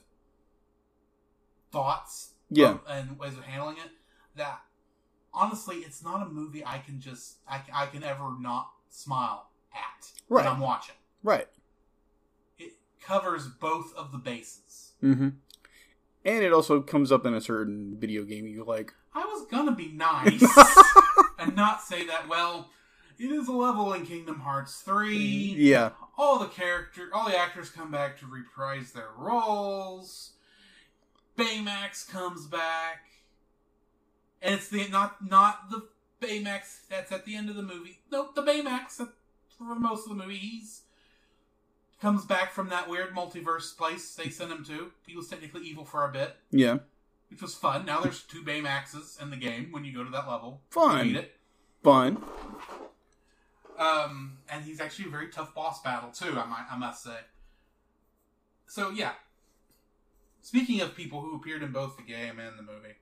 thoughts Yeah. and ways of handling it that honestly it's not a movie i can just i, I can ever not smile at Right. when i'm watching Right. it covers both of the bases Mm-hmm. And it also comes up in a certain video game you like. i was gonna be nice and not say that well it is a level in kingdom hearts 3 Yeah. all the character, all the actors come back to reprise their roles. Baymax comes back, and it's the not not the Baymax that's at the end of the movie. Nope, the Baymax that, for most of the movie. He's comes back from that weird multiverse place they sent him to. He was technically evil for a bit, Yeah. which was fun. Now there's two Baymaxes in the game when you go to that level. Fun. Fun. Um, and he's actually a very tough boss battle too. I might, I must say. So yeah. Speaking of people who appeared in both the game and the movie,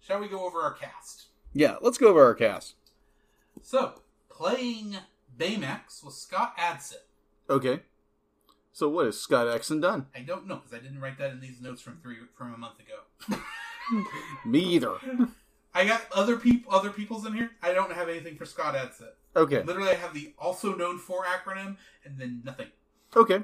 shall we go over our cast? Yeah. Let's go over our cast. So, playing Baymax was Scott Adsit. Okay. So what has Scott Exon done? I don't know because I didn't write that in these notes from three from a month ago. Me either. I got other people, other people's in here. I don't have anything for Scott Adsit. Okay. Literally, I have the also known for acronym and then nothing. Okay.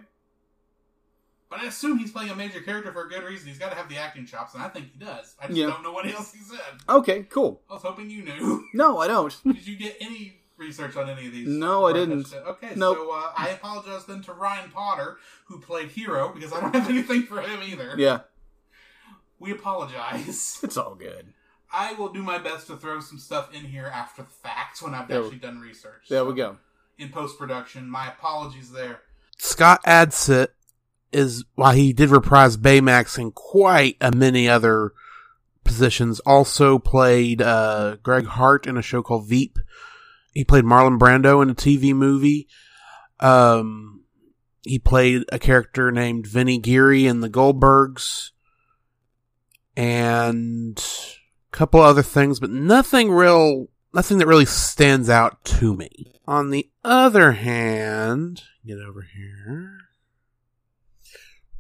But I assume he's playing a major character for a good reason. He's got to have the acting chops, and I think he does. I just Yeah. don't know what else he said. Okay. Cool. I was hoping you knew. No, I don't. Did you get any research on any of these? No, I didn't. touched? Okay, Nope. so uh, I apologize then to Ryan Potter, who played Hero, because I don't have anything for him either. Yeah. We apologize. It's all good. I will do my best to throw some stuff in here after the fact when I've There we- actually done research. There So, we go. In post production, my apologies there. Scott Adsit is, while he did reprise Baymax in quite a many other positions, also played uh, Greg Hart in a show called Veep. He played Marlon Brando in a TV movie. Um, he played a character named Vinny Geary in The Goldbergs. And a couple other things, but nothing real, nothing that really stands out to me. On the other hand, get over here.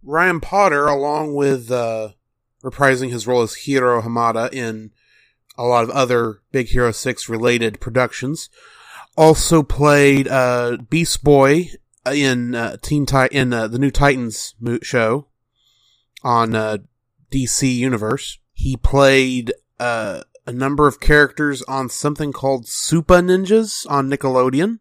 Ryan Potter, along with uh, reprising his role as Hiro Hamada in a lot of other Big Hero 6 related productions, also played uh, Beast Boy in uh, Teen in uh, the new Titans show on uh, DC Universe. He played uh, a number of characters on something called Super Ninjas on Nickelodeon.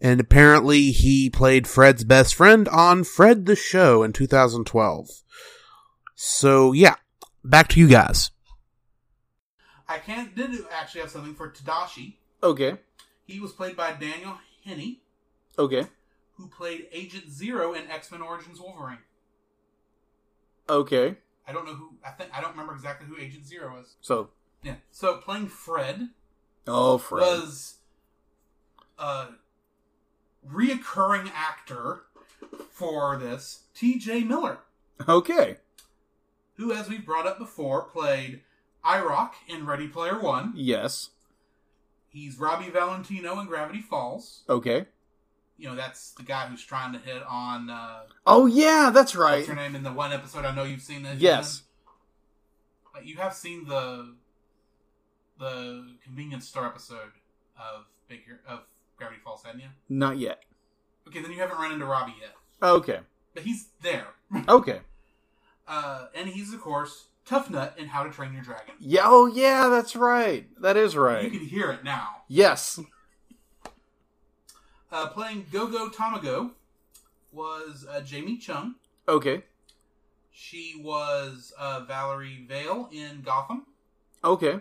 And apparently he played Fred's best friend on Fred the Show in 2012. So yeah, back to you guys. I can did actually have something for Tadashi. Okay. He was played by Daniel Henney, Okay. who played Agent Zero in X Men Origins Wolverine. Okay. I don't know who. I think I don't remember exactly who Agent Zero is. So. Yeah. So playing Fred Oh, Fred. was a reoccurring actor for this, T.J. Miller, Okay. who, as we've brought up before, played IROC in Ready Player One. Yes. He's Robbie Valentino in Gravity Falls. Okay. You know, that's the guy who's trying to hit on. Uh, Oh yeah, that's right. What's her name in the one episode? I know you've seen that. Yes. Uh, You have seen the the convenience store episode of Big Hero, of Gravity Falls, hadn't you? Not yet. Okay, then you haven't run into Robbie yet, Okay. but he's there, Okay. uh, and he's of course Tuffnut in How to Train Your Dragon. Yeah. Oh, yeah. That's right. That is right. You can hear it now. Yes. Uh, playing Go-Go Tamago was uh, Jamie Chung. Okay. She was uh, Valerie Vale in Gotham, Okay.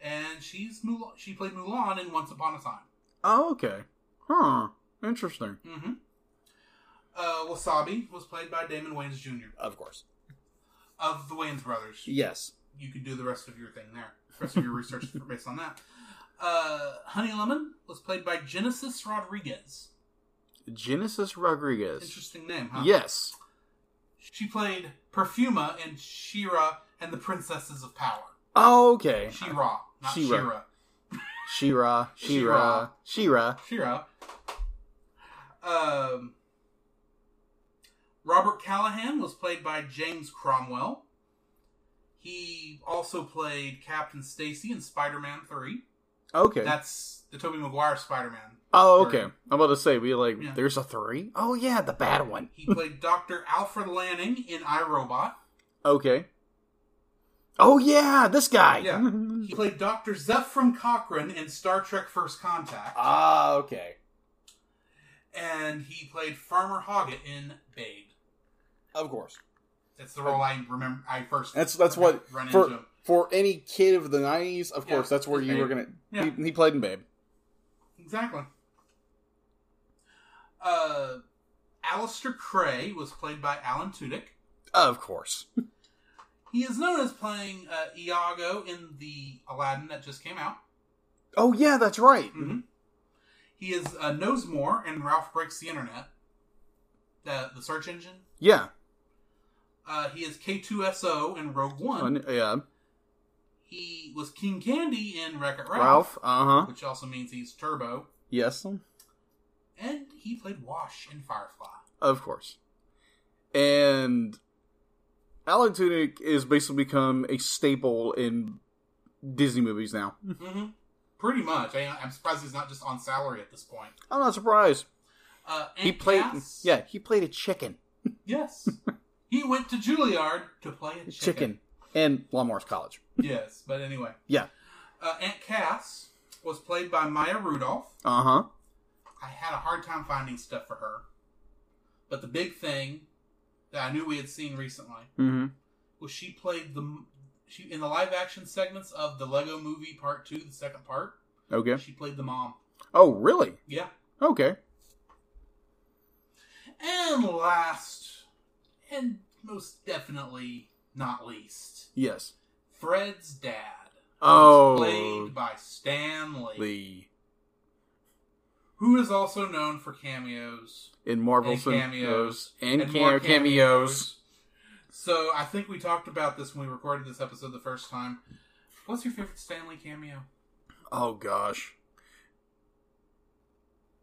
and she's Mulan, she played Mulan in Once Upon a Time. Oh, okay. Huh. Interesting. Mm-hmm. Uh, Wasabi was played by Damon Wayans Jr. Of course. of the Wayans brothers. Yes. You could do the rest of your thing there. The rest of your research based on that. Uh, Honey Lemon was played by Genesis Rodriguez. Genesis Rodriguez. Interesting name, huh? Yes. She played Perfuma in Shira and the Princesses of Power. Oh, okay. Shira, not She-Ra. Shira. Shira. Shira. Shira. Shira. Um, Robert Callahan was played by James Cromwell. He also played Captain Stacy in Spider-Man 3. Okay. That's the Tobey Maguire Spider-Man. oh, okay. I'm about to say, we like, Yeah. there's a three? Oh, yeah, the bad one. He played Dr. Alfred Lanning in iRobot. Okay. Oh, yeah, this guy. Yeah. He played Dr. Zefram Cochrane in Star Trek First Contact. Ah, okay. and he played Farmer Hoggett in Babe. Of course. That's the role I remember. I first That's that's what run for into. for any kid of the '90s. Of Yeah, course, that's where you were gonna. Yeah. He, he played in Babe. Exactly. Uh, Alistair Cray was played by Alan Tudyk. Of course. He is known as playing uh, Iago in the Aladdin that just came out. Oh yeah, that's right. Mhm. He is uh, KnowsMore in Ralph Breaks the Internet, the the search engine. Yeah. Uh, he is K2SO in Rogue One. Yeah. He was King Candy in Wreck It Ralph, Ralph. Uh huh. which also means he's Turbo. Yes. And he played Wash in Firefly. Of course. And Alan Tudyk is basically become a staple in Disney movies now. Mm-hmm. Pretty much. I, I'm surprised he's not just on salary at this point. I'm not surprised. Uh, He played. Cass- Yeah, he played a chicken. Yes. he went to Juilliard to play a chicken. Chicken. And Lon Morris College. yes, but anyway. Yeah. Uh, Aunt Cass was played by Maya Rudolph. Uh huh. I had a hard time finding stuff for her. But the big thing that I knew we had seen recently Mm-hmm. was she played the she in the live action segments of the Lego Movie Part Two, the second part. Okay. She played the mom. Oh, really? Yeah. Okay. And last, and most definitely not least, Yes. Fred's dad. Oh. played by Stan Lee, Lee. Who is also known for cameos In Marvel and cameos and, and cam- more cameos. So I think we talked about this when we recorded this episode the first time. What's your favorite Stan Lee cameo? Oh gosh.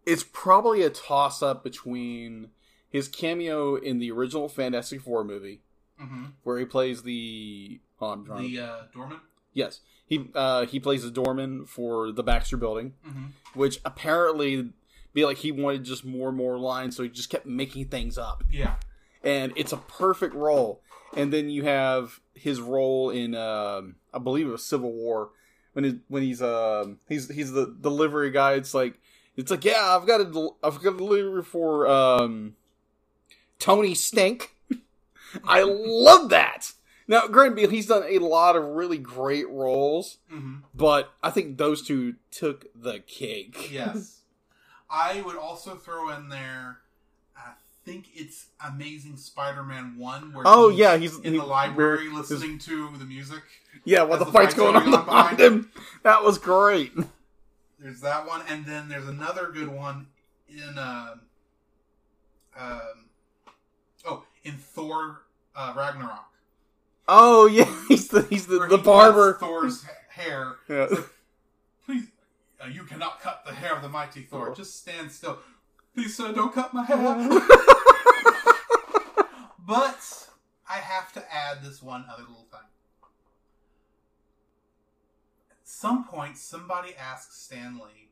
It's probably a toss up between his cameo in the original Fantastic Four movie, Mm-hmm. where he plays the oh, The uh, doorman. yes he uh, he plays the doorman for the Baxter Building, Mm-hmm. which apparently be like he wanted just more and more lines, so he just kept making things up, Yeah. and it's a perfect role. And then you have his role in um, I believe it was Civil War when he, when he's um he's he's the delivery guy. It's like it's like yeah I've got a del- I've got a delivery for um Tony Stink. I love that. Now, granted, he's done a lot of really great roles, Mm-hmm. but I think those two took the cake. Yes. I would also throw in there. I think it's Amazing Spider-Man One, where Oh, he's yeah, he's- in he- the library listening to the music. Yeah, while the, the fight's fight's going going on behind behind him. That was great. There's that one, and then there's another good one in um, um oh in Thor uh, Ragnarok. Oh yeah, he's the he's the, the he barber. Thor's hair. Yeah. Please, uh, you cannot cut the hair of the mighty Thor. Just stand still. Please, sir, don't cut my hair. but I have to add this one other little thing. At some point somebody asked Stan Lee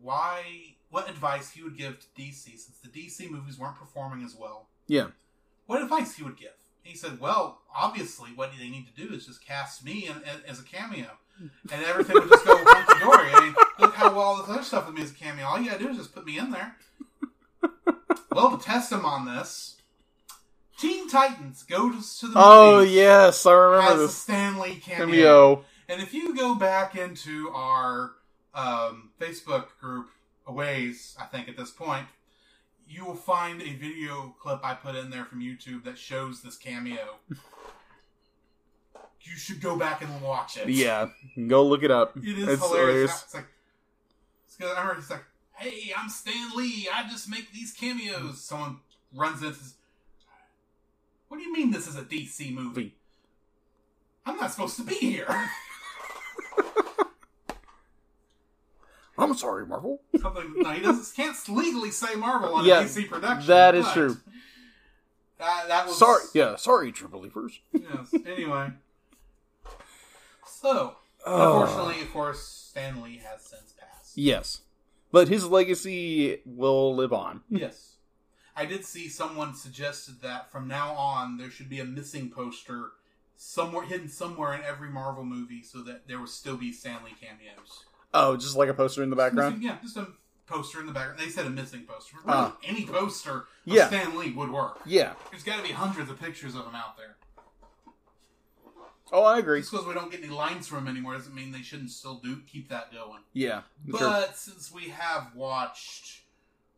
why what advice he would give to DC since the DC movies weren't performing as well. Yeah. What advice he would give? He said, "Well, obviously, what they need to do is just cast me in, in- as a cameo, and everything would just go hunky dory. I mean, look how well this other stuff with me as a cameo. All you gotta do is just put me in there." well, to test him on this, Teen Titans goes to the Oh yes, I remember a this Stan Lee cameo. cameo. And if you go back into our um, Facebook group, a ways, I think at this point, you will find a video clip I put in there from YouTube that shows this cameo. you should go back and watch it. Yeah, go look it up. It is It's hilarious. It's like, it's good. I remember he's like, "Hey, I'm Stan Lee. I just make these cameos." Someone runs in and says, "What do you mean this is a DC movie? I'm not supposed to be here." I'm sorry, Marvel. Something no, he doesn't can't legally say Marvel on Yeah, a DC production. that is true. That, that was Sorry, yeah, sorry, True Believers. Yes. Anyway, so Oh. unfortunately, of course, Stan Lee has since passed. Yes, but his legacy will live on. Yes. I did see someone suggested that from now on there should be a missing poster somewhere hidden somewhere in every Marvel movie so that there would still be Stan Lee cameos. Oh, just like a poster in the background. Missing- yeah, just a poster in the background. They said a missing poster. Really, any poster of Yeah. Stan Lee would work. Yeah. There's got to be hundreds of pictures of him out there. Oh, I agree. Just because we don't get any lines from him anymore doesn't mean they shouldn't still do keep that going. Yeah. But since we have watched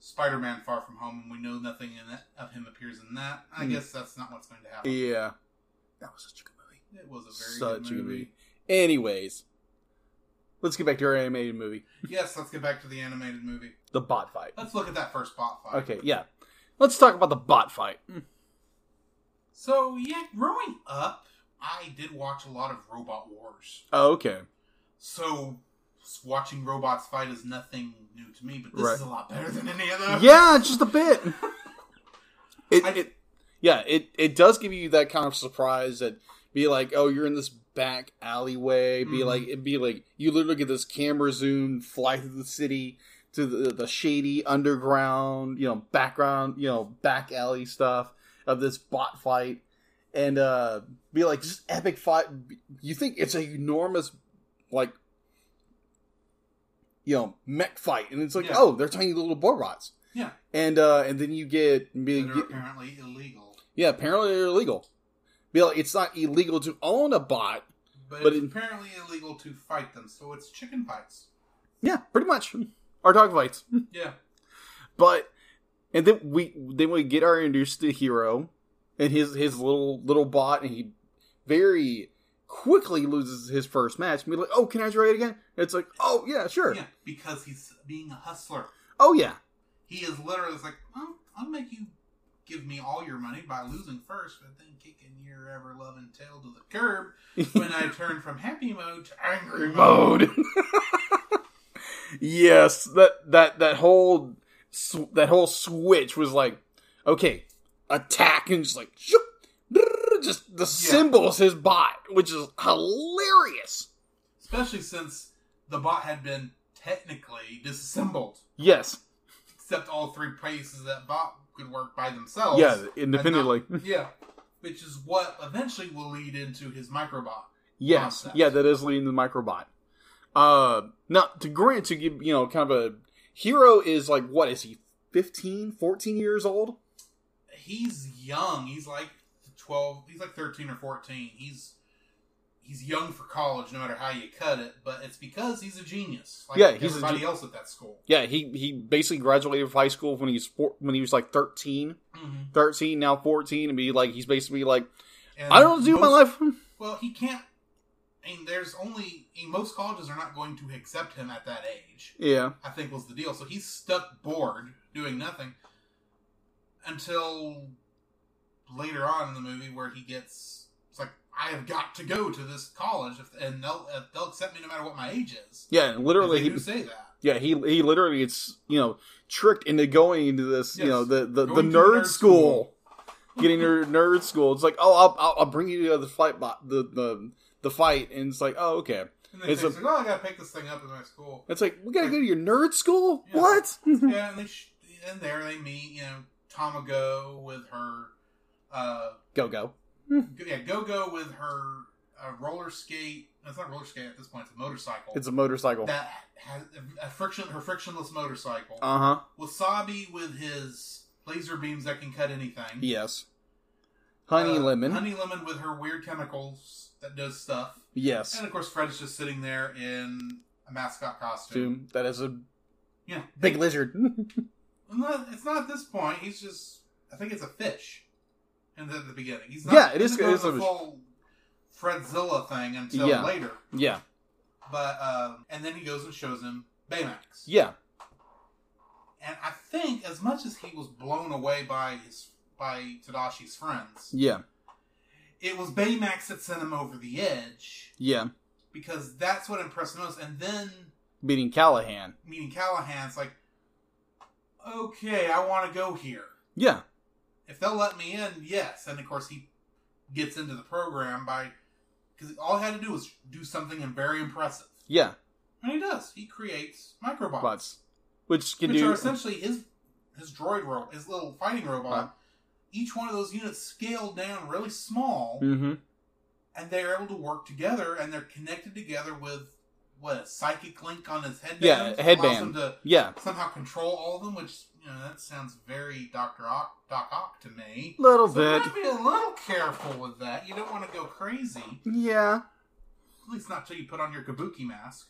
Spider-Man: Far From Home and we know nothing in it, of him appears in that, I Mm. guess that's not what's going to happen. Yeah. That was such a good movie. It was a very Such good a good movie. movie. Anyways, let's get back to our animated movie, Yes, let's get back to the animated movie. the bot fight. Let's look at that first bot fight. Okay, yeah. Let's talk about the bot fight. Hmm. So yeah, growing up, I did watch a lot of Robot Wars. Oh, okay. So watching robots fight is nothing new to me, but this Right. is a lot better than any of. Yeah, just a bit. It, I- it yeah, it it does give you that kind of surprise that be like, oh, you're in this back alleyway. Be Mhm. like, it'd be like you literally get this camera zoom, fly through the city to the the shady underground, you know, background, you know, back alley stuff of this bot fight, and uh be like just epic fight. You think it's a enormous like. You know, mech fight, and it's like, Yeah. oh, they're tiny little robots Yeah, and uh and then you get, be, get- apparently illegal, yeah apparently they're illegal be like it's not illegal to own a bot but, But it's apparently illegal to fight them. So it's chicken fights. yeah pretty much or dog fights Yeah. but and then we then we get our introduced to hero and his his little little bot and he very quickly loses his first match and be like oh can i try it again And it's like oh yeah sure Yeah, because he's being a hustler. oh yeah He is literally like, well, I'll make you give me all your money by losing first, but then kicking your ever loving tail to the curb when I turn from happy mode to angry mode. yes, that that that whole sw- that whole switch was like, okay, attack and just like shoop, just the symbols his bot, which is hilarious. Especially since the bot had been technically disassembled, Yes, except all three pieces of that bot could work by themselves. yeah, independently. not- yeah, which is what eventually will lead into his microbot. Yes, concept. yeah, that is leading the microbot. Uh, now to grant to give you know kind of a hero is like what is he 15 14 years old he's young. He's like twelve. He's like thirteen or fourteen. He's he's young for college, no matter how you cut it. But it's because he's a genius. Like Yeah, he's a everybody ge- else at that school. Yeah, he he basically graduated from high school when he's four, when he was like 13, Mm-hmm. 13 now 14 and be like he's basically like And I don't know do my life. Well, he can't. I mean, there's only I mean, most colleges are not going to accept him at that age. Yeah. I think was the deal. So he's stuck bored doing nothing until later on in the movie where he gets I have got to go to this college if, and they'll uh, they'll accept me no matter what my age is. Yeah, literally they he do say that. yeah, he he literally gets, you know, tricked into going into this, you know, the the, the nerd, nerd school. Getting her nerd school. It's like, "Oh, I'll, I'll I'll bring you to the fight bot the the the fight." And it's like, "Oh, okay." And they It's a- oh, I gotta pick this thing up in my school. It's like we gotta go to your nerd school. Yeah. What? yeah, and they sh- and there they meet, you know, Tomago with her, uh, go go. Go- yeah, Go Go with her uh, roller skate. It's not roller skate at this point; it's a motorcycle. It's a motorcycle. that has a, a friction, her frictionless motorcycle. Uh huh. Wasabi with his laser beams that can cut anything. Yes. Honey Uh, lemon. Honey Lemon with her weird chemicals that does stuff. Yes. And of course, Fred is just sitting there in a mascot costume. That is a Yeah. big lizard. It's not at this point. He's just, I think it's a fish in the, the beginning. He's not, Yeah, it is- it is a the full Fredzilla thing until Yeah. later. yeah. But, um, and then he goes and shows him Baymax. Yeah. And I think as much as he was blown away by his, by Tadashi's friends, Yeah. it was Baymax that sent him over the edge Yeah. because that's what impressed him most. And then Beating Callahan. meeting Callahan's like, okay, I want to go here. Yeah. If they'll let me in, yes. And of course, he gets into the program by because all he had to do was do something very impressive, Yeah. and he does. He creates microbots, Bots. Which can which do. are essentially his his droid robot, his little fighting robot. Each one of those units scaled down really small, mm-hmm. and they're able to work together, and they're connected together with what a psychic link on his headband. Yeah, headband. him to Yeah. somehow control all of them, which you know that sounds very Doctor Ock, Doc Ock to me. Little So you bit. be a little careful with that. You don't want to go crazy, Yeah. at least not till you put on your Kabuki mask.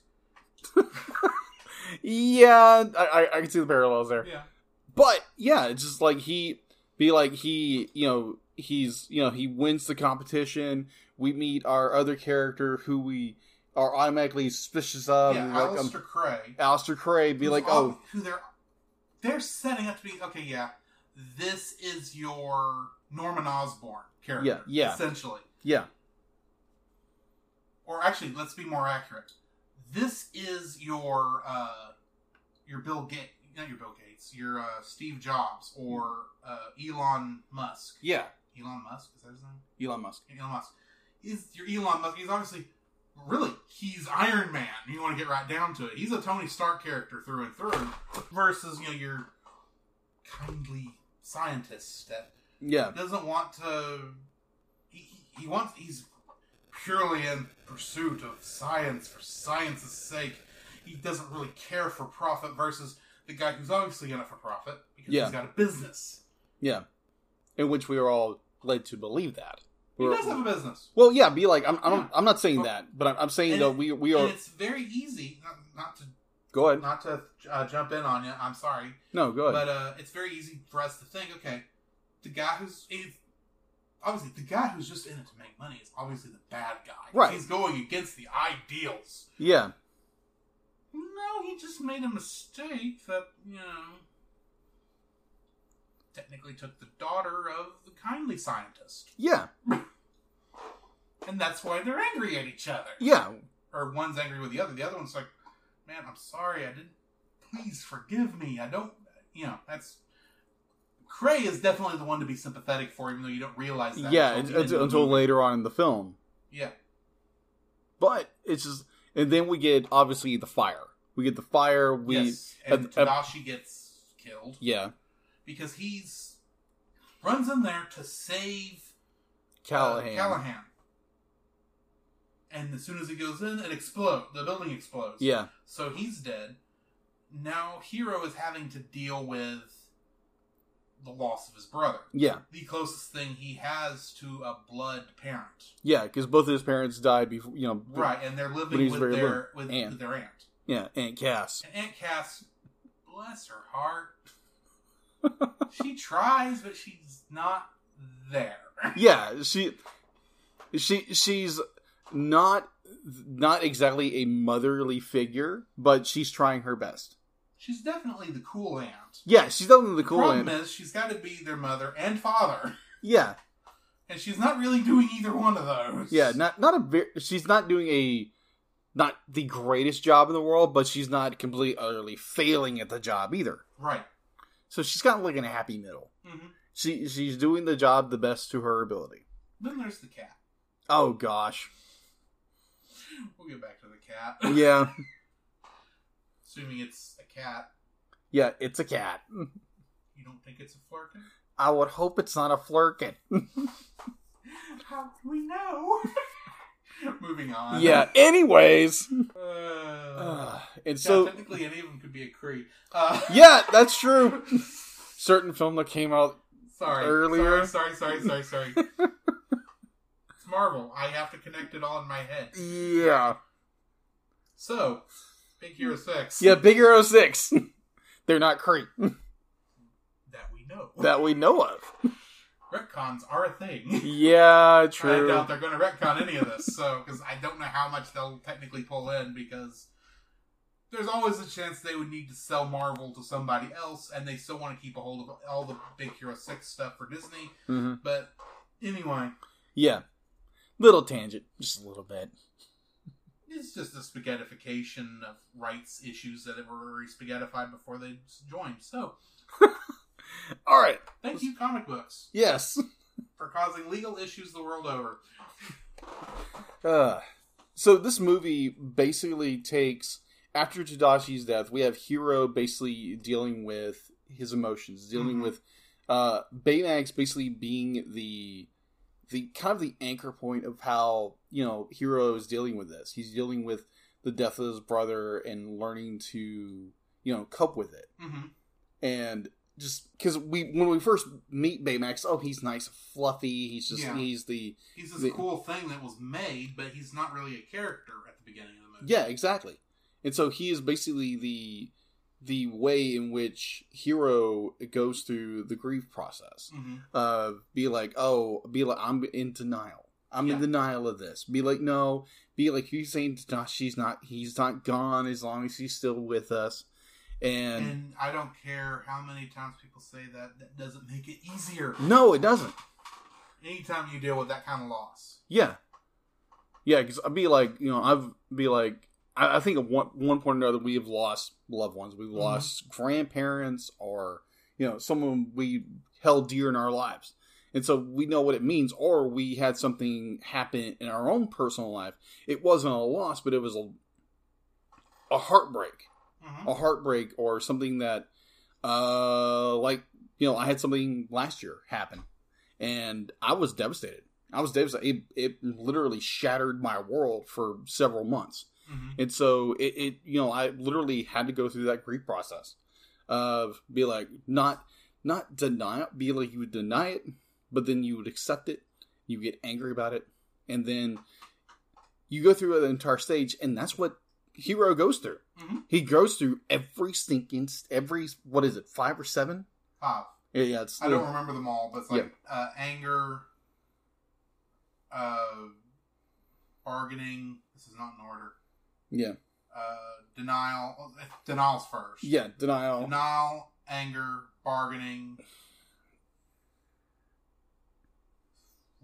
Yeah. I, I, I can see the parallels there. Yeah, But yeah, it's just like he be like he, you know, he's you know he wins the competition. We meet our other character who we are automatically suspicious of. yeah. like, um, Cray. Alistair Cray be who's like, oh, who they're they're setting up to be okay. Yeah, this is your Norman Osborn character. Yeah, yeah. essentially. yeah, Or actually, let's be more accurate. This is your uh, your Bill Gates, not your Bill Gates, your uh, Steve Jobs or uh, Elon Musk. yeah. Elon Musk is that his name? Elon Musk. Elon Musk. is your Elon Musk. He's obviously really he's Iron Man. You want to get right down to it. He's a Tony Stark character through and through, versus you know your kindly scientist that Yeah, doesn't want to. He, he wants. He's purely in pursuit of science for science's sake. He doesn't really care for profit versus the guy who's obviously in it for profit because Yeah. he's got a business. yeah. In which we are all led to believe that. He does have a business. well, yeah. Be like, I'm. I'm, Yeah. I'm not saying that, but I'm, I'm saying and it- we we And are. it's very easy not, not to Go ahead. not to uh, jump in on you. I'm sorry, No, go ahead. but uh, it's very easy for us to think, okay, the guy who's obviously the guy who's just in it to make money is obviously the bad guy. Right. He's going against the ideals. yeah, No, he just made a mistake that you know technically took the daughter of the kindly scientist, yeah, and that's why they're angry at each other. yeah. or one's angry with the other. The other one's like, "Man, I'm sorry. I didn't. Please forgive me. I don't. You know, that's." Cray is definitely the one to be sympathetic for, even though you don't realize that. Yeah, until it's, it's, until later on in the film. Yeah, But it's just, and then we get obviously the fire. We get the fire. We yes, and uh, Tadashi gets killed yeah, because he's runs in there to save uh, Callahan. Callahan. And as soon as he goes in, it explodes. The building explodes. Yeah, So he's dead. Now Hero is having to deal with the loss of his brother. yeah, The closest thing he has to a blood parent. yeah. Because both of his parents died before. You know, Right, and they're living with their with, with their aunt. Yeah, Aunt Cass. And Aunt Cass, bless her heart, she tries, but she's not there. Yeah, she, she, she's not not exactly a motherly figure, but she's trying her best. She's definitely the cool aunt. Yeah, she's definitely the cool the Problem end. is, she's got to be their mother and father, Yeah, and she's not really doing either one of those. yeah. Not not a very. She's not doing a not the greatest job in the world, but she's not completely utterly failing at the job either. right. So she's got like in a happy middle. hmm She she's doing the job the best to her ability. Then there's the cat. Oh gosh. We'll get back to the cat. Yeah, Assuming it's a cat, yeah, it's a cat. you don't think it's a flerken? I would hope it's not a flerken. How can we know? Moving on. yeah. Anyways, Uh, and yeah, so technically, any of them could be a Kree. Uh, yeah, that's true. Certain film that came out sorry. Earlier. Sorry, sorry, sorry, sorry, sorry. it's Marvel. I have to connect it all in my head. Yeah. So, Big Hero 6. Yeah, Big Hero 6. They're not Kree That we know. that we know of. Retcons are a thing. Yeah, true. I doubt they're going to retcon any of this, so because I don't know how much they'll technically pull in because there's always a chance they would need to sell Marvel to somebody else, and they still want to keep a hold of all the Big Hero Six stuff for Disney. hmm But anyway, Yeah. Little tangent. Just a little bit. it's just a spaghettification of rights issues that were already spaghettified before they joined. So All right. thank you, comic books, Yes. for causing legal issues the world over. Uh, so this movie basically takes after Tadashi's death, we have Hero basically dealing with his emotions, dealing Mhm. with uh Baymax basically being the the kind of the anchor point of how, you know, Hero is dealing with this. He's dealing with the death of his brother and learning to, you know, cope with it. hmm And just because we when we first meet Baymax, oh he's nice, fluffy. He's just Yeah. he's the He's this The- cool thing that was made, but he's not really a character at the beginning of the movie. Yeah, exactly. And so he is basically the the way in which Hero goes through the grief process. hmm Uh, be like, oh, be like, I'm in denial. I'm in Yeah. denial of this. Be like, no. Be like, he's saying not, she's not. He's not gone as long as he's still with us. And, And I don't care how many times people say that, that doesn't make it easier. no, it doesn't. Anytime you deal with that kind of loss. Yeah, yeah. Because I'd be like, you know, I've be like, I, I think at one one point or another we have lost loved ones. We've mm-hmm. lost grandparents, or you know, someone we held dear in our lives, and so we know what it means. Or we had something happen in our own personal life. It wasn't a loss, but it was a a heartbreak, hmm a heartbreak, or something that, uh, like you know, I had something last year happen, and I was devastated. I was devastated. It, it literally shattered my world for several months, hmm and so it, it, you know, I literally had to go through that grief process of be like, not, not deny it, be like you would deny it, but then you would accept it, you get angry about it, and then you go through the entire stage, and that's what Hero goes through. hmm He goes through every stinking, every what is it, five or seven? Five. Yeah, yeah. It's I don't remember them all, but it's like Yeah. uh, anger, uh, bargaining. This is not in order. Yeah, Uh, denial. oh, Denial's first. yeah. Denial. Denial, anger, bargaining.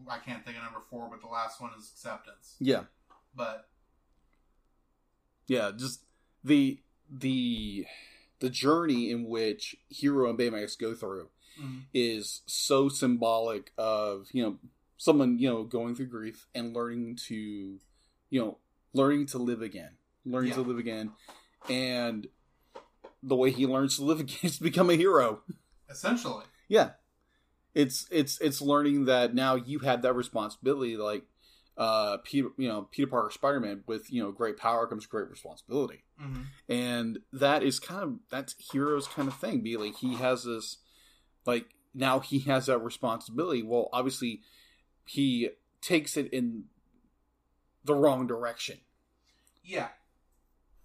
I can't think of number four, but the last one is acceptance. Yeah, But yeah. Just the the the journey in which Hero and Baymax go through mm, is so symbolic of you know someone you know going through grief and learning to you know learning to live again, learning to live again, and the way he learns to live again is to become a hero. essentially, Yeah. It's it's it's learning that now you have that responsibility like uh Peter you know, Peter Parker Spider Man with, you know, great power comes great responsibility. hmm And that is kind of that's hero's kind of thing. Be like he has this like now he has that responsibility. Well, obviously he takes it in the wrong direction. yeah,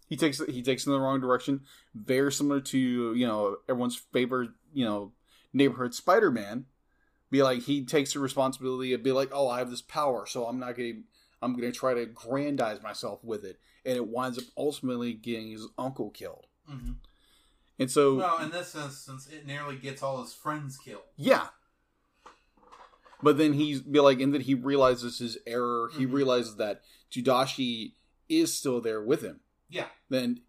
He takes he takes it in the wrong direction. Very similar to, you know, everyone's favorite, you know, neighborhood Spider Man. Be like he takes the responsibility of be like, oh, I have this power, so I'm not gonna I'm gonna try to aggrandize myself with it. And it winds up ultimately getting his uncle killed. hmm And so well, in this instance, it nearly gets all his friends killed. Yeah. But then he's be like, and then he realizes his error. He Mhm. realizes that Tadashi is still there with him. Yeah, Then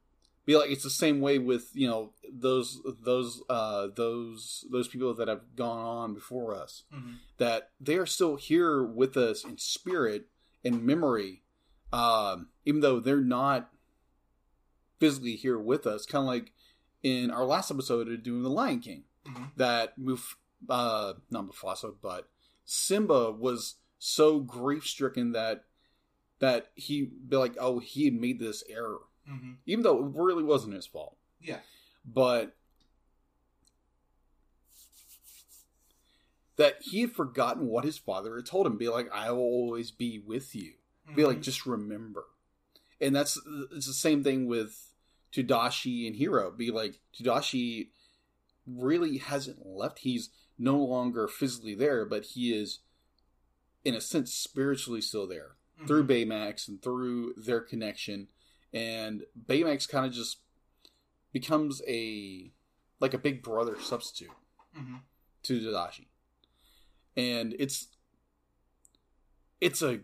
be like, it's the same way with you know those those uh those those people that have gone on before us. hmm That they are still here with us in spirit and memory, um, even though they're not physically here with us, kind of like in our last episode of doing the Lion King, Mhm. that Muf, uh, not Mufasa, but Simba was so grief stricken that that he be like, oh, he had made this error, hmm even though it really wasn't his fault. Yeah. But that he had forgotten what his father had told him. Be like, I will always be with you. Be like, Mhm. just remember. And that's it's the same thing with Tadashi and Hiro. Be like, Tadashi really hasn't left. He's no longer physically there, but he is, in a sense, spiritually still there Mhm. through Baymax and through their connection. And Baymax kind of just becomes a like a big brother substitute Mhm. to Tadashi. And it's it's a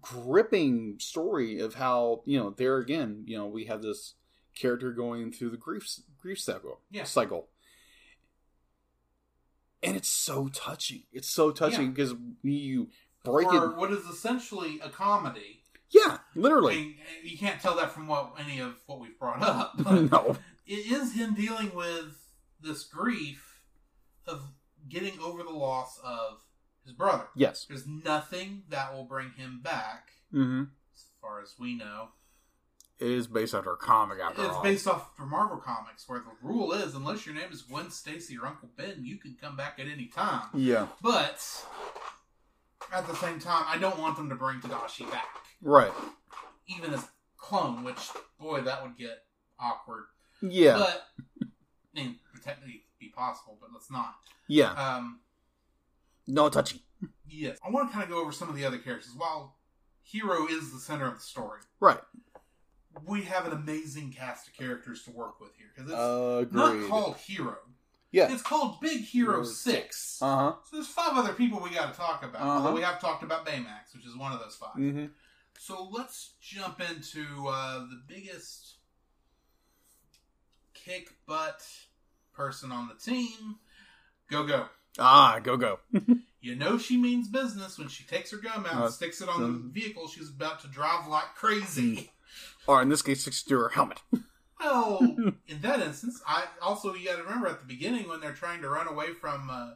gripping story of how, you know, there again, you know, we have this character going through the grief grief cycle Yeah. cycle. And it's so touching. It's so touching Yeah. because you break or it what is essentially a comedy. Yeah, I literally. mean, you can't tell that from what any of what we've brought up. But no. it is him dealing with this grief of getting over the loss of his brother. Yes. There's nothing that will bring him back, Mm-hmm. as far as we know. It is based after a comic after It's all. based off for Marvel Comics, where the rule is unless your name is Gwen Stacy or Uncle Ben, you can come back at any time. Yeah. But at the same time, I don't want them to bring Tadashi back, Right. even as clone. Which boy, that would get awkward. Yeah. But I mean, technically be possible, but let's not. yeah. Um, No touchy. yes, I want to kind of go over some of the other characters. While Hero is the center of the story, Right. we have an amazing cast of characters to work with here because it's Agreed. not called Hero. Yeah. It's called Big Hero Hero Six. Uh huh. So there's five other people we got to talk about. Uh-huh. Although we have talked about Baymax, which is one of those 5 Mm-hmm. So let's jump into uh, the biggest kick butt person on the team. Go go. Ah, go go. You know she means business when she takes her gum out Uh, and sticks it on the vehicle she's about to drive like crazy. or in this case, sticks it to her helmet. Well, in that instance, I also you got to remember at the beginning when they're trying to run away from. Uh,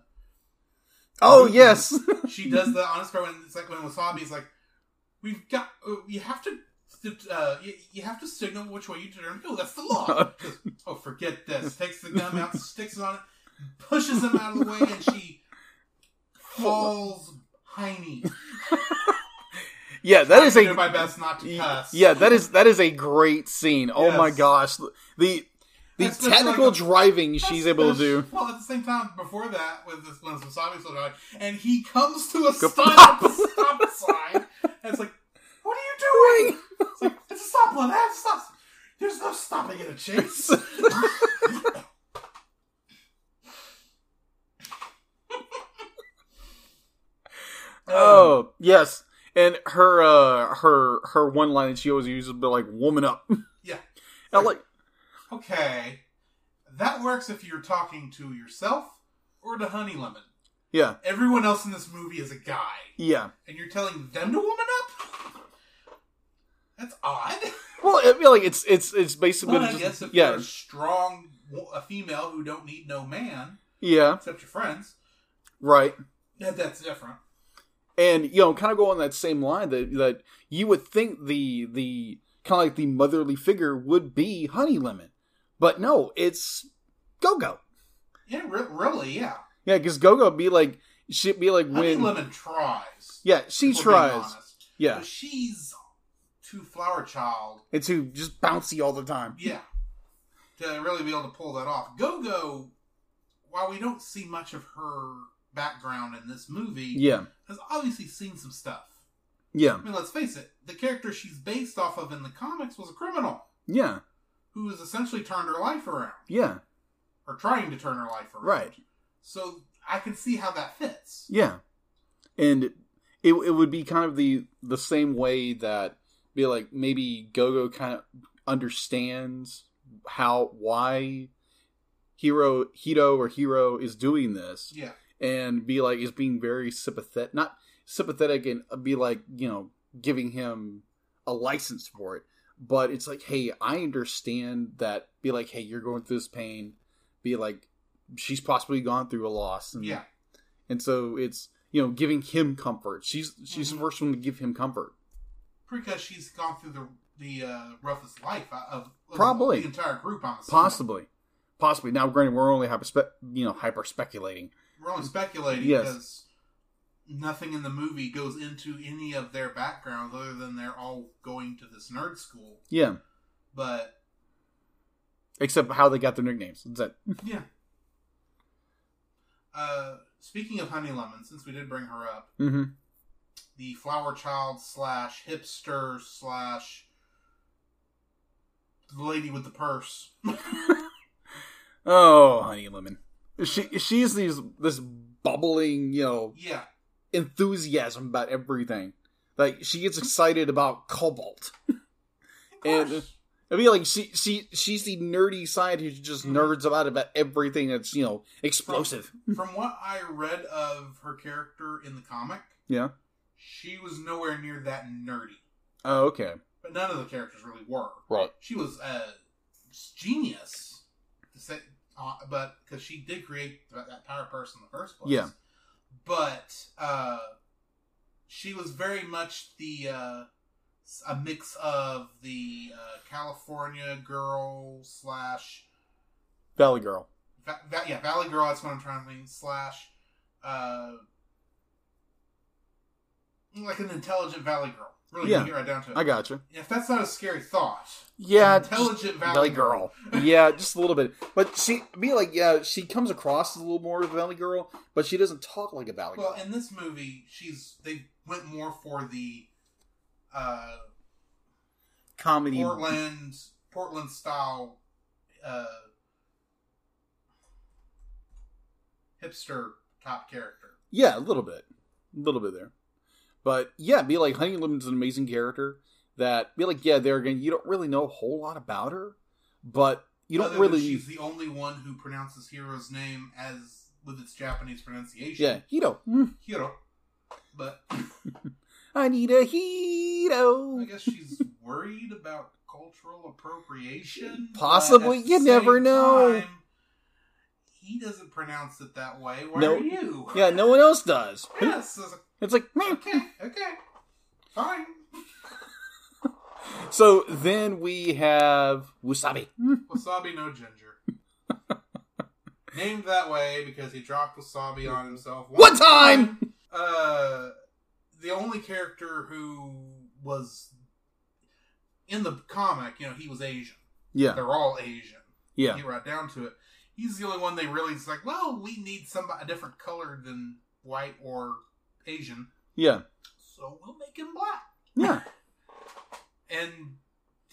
Oh yes. she does the honest part when it's like when Wasabi's like, "We've got uh, you have to." Uh, you, you have to signal which way you turn. Oh, that's the law. Goes, oh, forget this. Takes the gum out, sticks it on it, pushes him out of the way, and she falls hiney. Yeah, that is a my best not to cuss. yeah, that is that is a great scene. Oh my gosh, the the Especially technical like a- driving she's able to do. Well, at the same time, before that, with this, when Wasabi's still driving, and he comes to a stop stop sign, and it's like, "What are you doing?" It's like, "It's a stop line. To stop." There's no stopping in a chase. Um, oh yes, and her uh her her one line that she always uses be like "woman up." yeah. Like Okay, that works if you're talking to yourself or to Honey Lemon. yeah Everyone else in this movie is a guy, yeah. and you're telling them to woman up. That's odd. Well, I feel like it's it's it's basically Well, I guess if yeah you're a strong, a female who don't need no man yeah except your friends, right. yeah, that's different. And you know kind of go on that same line that that you would think the the kind of like the motherly figure would be honey lemon but no it's go-go Yeah, re- really, yeah. yeah because go-go be like she'd be like Honey when Lemon tries. yeah she if we're being tries yeah But she's too flower child. it's too just bouncy all the time Yeah. To really be able to pull that off. Go Go, while we don't see much of her background in this movie, yeah has obviously seen some stuff. yeah I mean, let's face it, the character she's based off of in the comics was a criminal yeah who has essentially turned her life around. yeah Or trying to turn her life around. Right. So I can see how that fits. yeah and it, it would be kind of the the same way that be like maybe go-go kind of understands how why hero hito or hero is doing this Yeah. And be like is being very sympathetic not sympathetic and be like you know giving him a license for it. But it's like, hey, I understand that. Be like, hey, you're going through this pain. Be like, she's possibly gone through a loss. And, Yeah. and so it's you know giving him comfort. She's she's Mhm. the first one to give him comfort. Because she's gone through the the uh, roughest life of, of Probably. the entire group. I'm assuming. Possibly, possibly. Now, granted, we're only hyper you know hyper speculating. We're only speculating Yes. because nothing in the movie goes into any of their backgrounds other than they're all going to this nerd school. Yeah, But except how they got their nicknames. That's it. yeah. Uh, speaking of Honey Lemon, since we did bring her up, Mm-hmm. the flower child slash hipster slash the lady with the purse. Oh, honey lemon. She she's these this bubbling you know yeah, enthusiasm about everything. Like she gets excited about cobalt. And- I mean, like she she she's the nerdy side who just Mhm. nerds about about everything that's you know explosive. From what I read of her character in the comic, Yeah. she was nowhere near that nerdy. Oh, okay. But none of the characters really were. Right. She was a genius, to say, uh, but because she did create that, power person in the first place. Yeah. But uh, she was very much the uh, a mix of the uh, California girl slash Valley Girl. Va- Va- yeah Valley girl. That's what I'm trying to think. Slash uh, like an intelligent Valley girl. Really, Yeah. get right down to it. I gotcha. if that's not a scary thought, Yeah, intelligent Valley, Valley Girl. yeah, just a little bit. But she be like, yeah, she comes across as a little more of a Valley Girl, but she doesn't talk like a Valley Well, Girl. Well, in this movie, she's they went more for the uh, Comedy. Portland Portland style uh, hipster top character. Yeah, a little bit, a little bit there. But yeah, be like Honey Lemon's an amazing character. That be like, yeah, there again, you don't really know a whole lot about her, but you don't really. She's the only one who pronounces Hero's name as with its Japanese pronunciation. Yeah, Hito. Mm, Hiro. But I need a Hito. I guess she's worried about cultural appropriation. Possibly. You never know. time, he doesn't pronounce it that way. Why No. are you? Yeah, no one else does. Yes. it's like, It's like, meh. okay. Okay. Fine. so then we have Wasabi. Wasabi no ginger. Named that way because he dropped wasabi on himself One time! Uh, the only character who was in the comic, you know, he was Asian. Yeah, They're all Asian. yeah, Get right down to it. He's the only one they really is like. Well, we need somebody a different color than white or Asian, yeah, so we'll make him black. yeah. and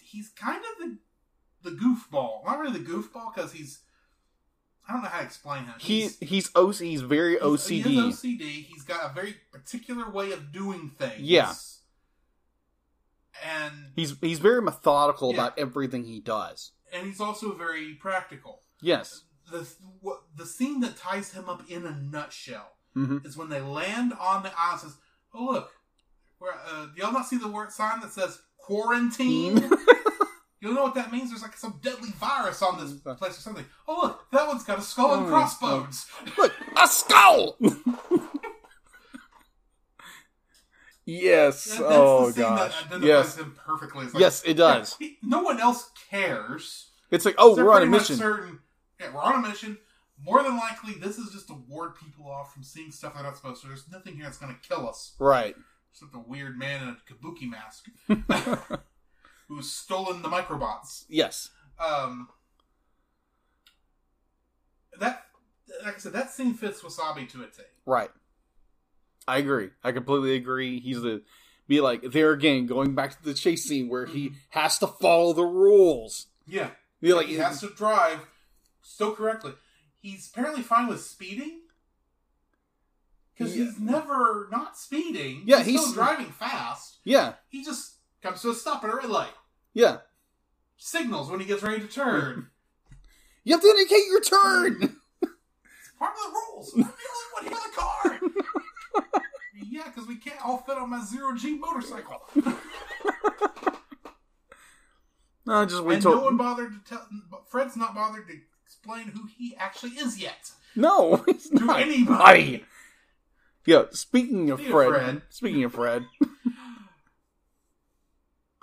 he's kind of the the goofball. Not really the goofball because he's I don't know how to explain him. He He's, he's OC. He's very he's- OCD. He is OCD. He's got a very particular way of doing things. Yeah. and He's he's very methodical Yeah. about everything he does. and he's also very practical. Yes. The what, the scene that ties him up in a nutshell hmm is when they land on the island. Says, "Oh look, where, uh, y'all not see the word sign that says quarantine?" You know what that means? There's like some deadly virus on this place or something. Oh look, that one's got a skull and Oh, crossbones. Look, a skull. yes. That's oh gosh. Yes. Like, Yes, it does. he- no one else cares. It's like, oh, we're on a mission. Certain, yeah, we're on a mission. More than likely, this is just to ward people off from seeing stuff they're not supposed to. There's nothing here that's going to kill us. Right. Except a weird man in a kabuki mask who's stolen the microbots. Yes. Um, that, like I said, that scene fits Wasabi to a T. Right. I agree. I completely agree. He's the be like there again, going back to the chase scene where he Mhm. has to follow the rules. Yeah, Be like he has to drive so correctly. He's apparently fine with speeding because Yeah. he's never not speeding. Yeah, he's, he's- still driving fast. Yeah. He just comes to a stop at a red light, Yeah. signals when he gets ready to turn. You have to indicate your turn. it's Part of the rules. I'm the only one here in the car. yeah, because we can't all fit on my zero G motorcycle. No, just wait and till no one bothered to tell. Fred's not bothered to explain who he actually is yet. no, he's To not. anybody. Yeah, speaking of Speaking Fred, Fred. speaking of Fred,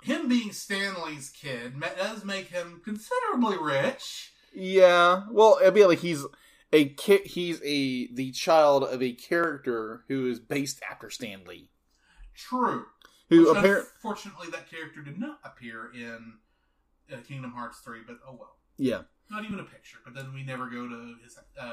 Him being Stan Lee's kid does make him considerably rich. yeah, well, it'd be like he's a kid. he's a the child of a character who is based after Stanley, True. who apparently, unfortunately, that character did not appear in uh, Kingdom Hearts 3, but oh well. yeah, Not even a picture, but then we never go to his uh,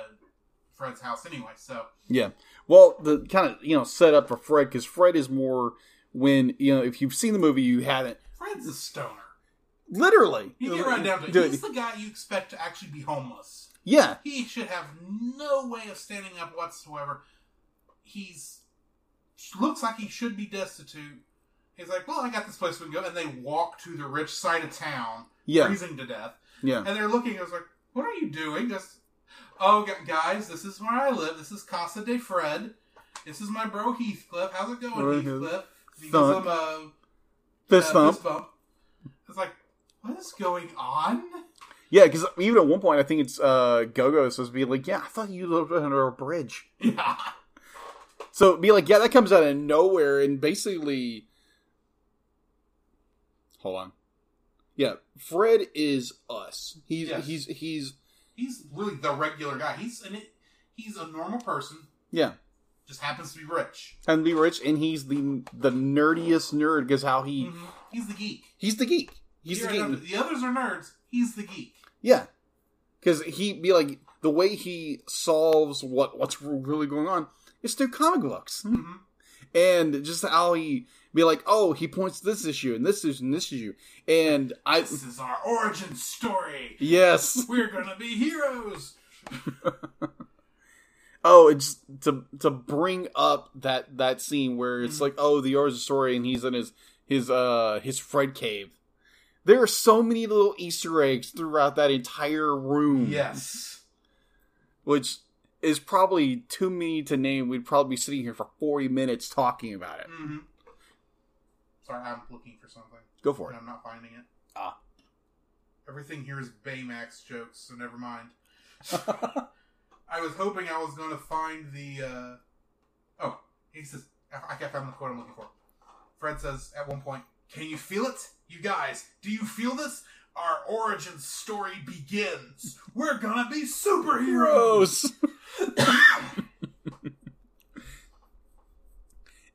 Fred's house anyway, so. yeah. Well, the kind of you know set up for Fred because Fred is more when you know if you've seen the movie, you haven't Fred's a stoner. literally. You get right down to it. He's the guy you expect to actually be homeless. yeah, He should have no way of standing up whatsoever. He's looks like he should be destitute. He's like, well, I got this place we can go, and they walk to the rich side of town, yeah, freezing to death, yeah. and they're looking. I was like, what are you doing? Just, oh, guys, this is where I live. This is Casa de Fred. This is my bro Heathcliff. How's it going, Right, Heathcliff? He gives him a Fist uh, fist bump. It's like, what is going on? Yeah, because even at one point, I think it's uh, Gogo is supposed to be like, "Yeah, I thought you lived under a bridge." Yeah. So be like, yeah, that comes out of nowhere, and basically, hold on, yeah, Fred is us. He's Yes. he's he's He's really the regular guy. He's an, he's a normal person, yeah, just happens to be rich. and be rich, and he's the the nerdiest nerd because how he Mhm. He's the geek. he's the geek. He's Here the geek. The others are nerds. He's the geek. Yeah, because he be like the way he solves what what's really going on is through comic books, Mhm. And just how he be like, oh, he points to this issue and this issue and this issue, and I This is our origin story. yes, We're gonna be heroes. oh, it's to to bring up that that scene where it's Mhm. like, oh, the origin story, and he's in his his uh his Fred cave. There are so many little Easter eggs throughout that entire room. Yes. which is probably too many to name. We'd probably be sitting here for 40 minutes talking about it. hmm Sorry, I'm looking for something Go for and it. I'm not finding it. Ah. Everything here is Baymax jokes, so never mind. I was hoping I was going to find the. Uh... Oh, he says, I can't found the quote I'm looking for. Fred says at one point, Can you feel it? You guys, do you feel this? Our origin story begins. We're gonna be superheroes.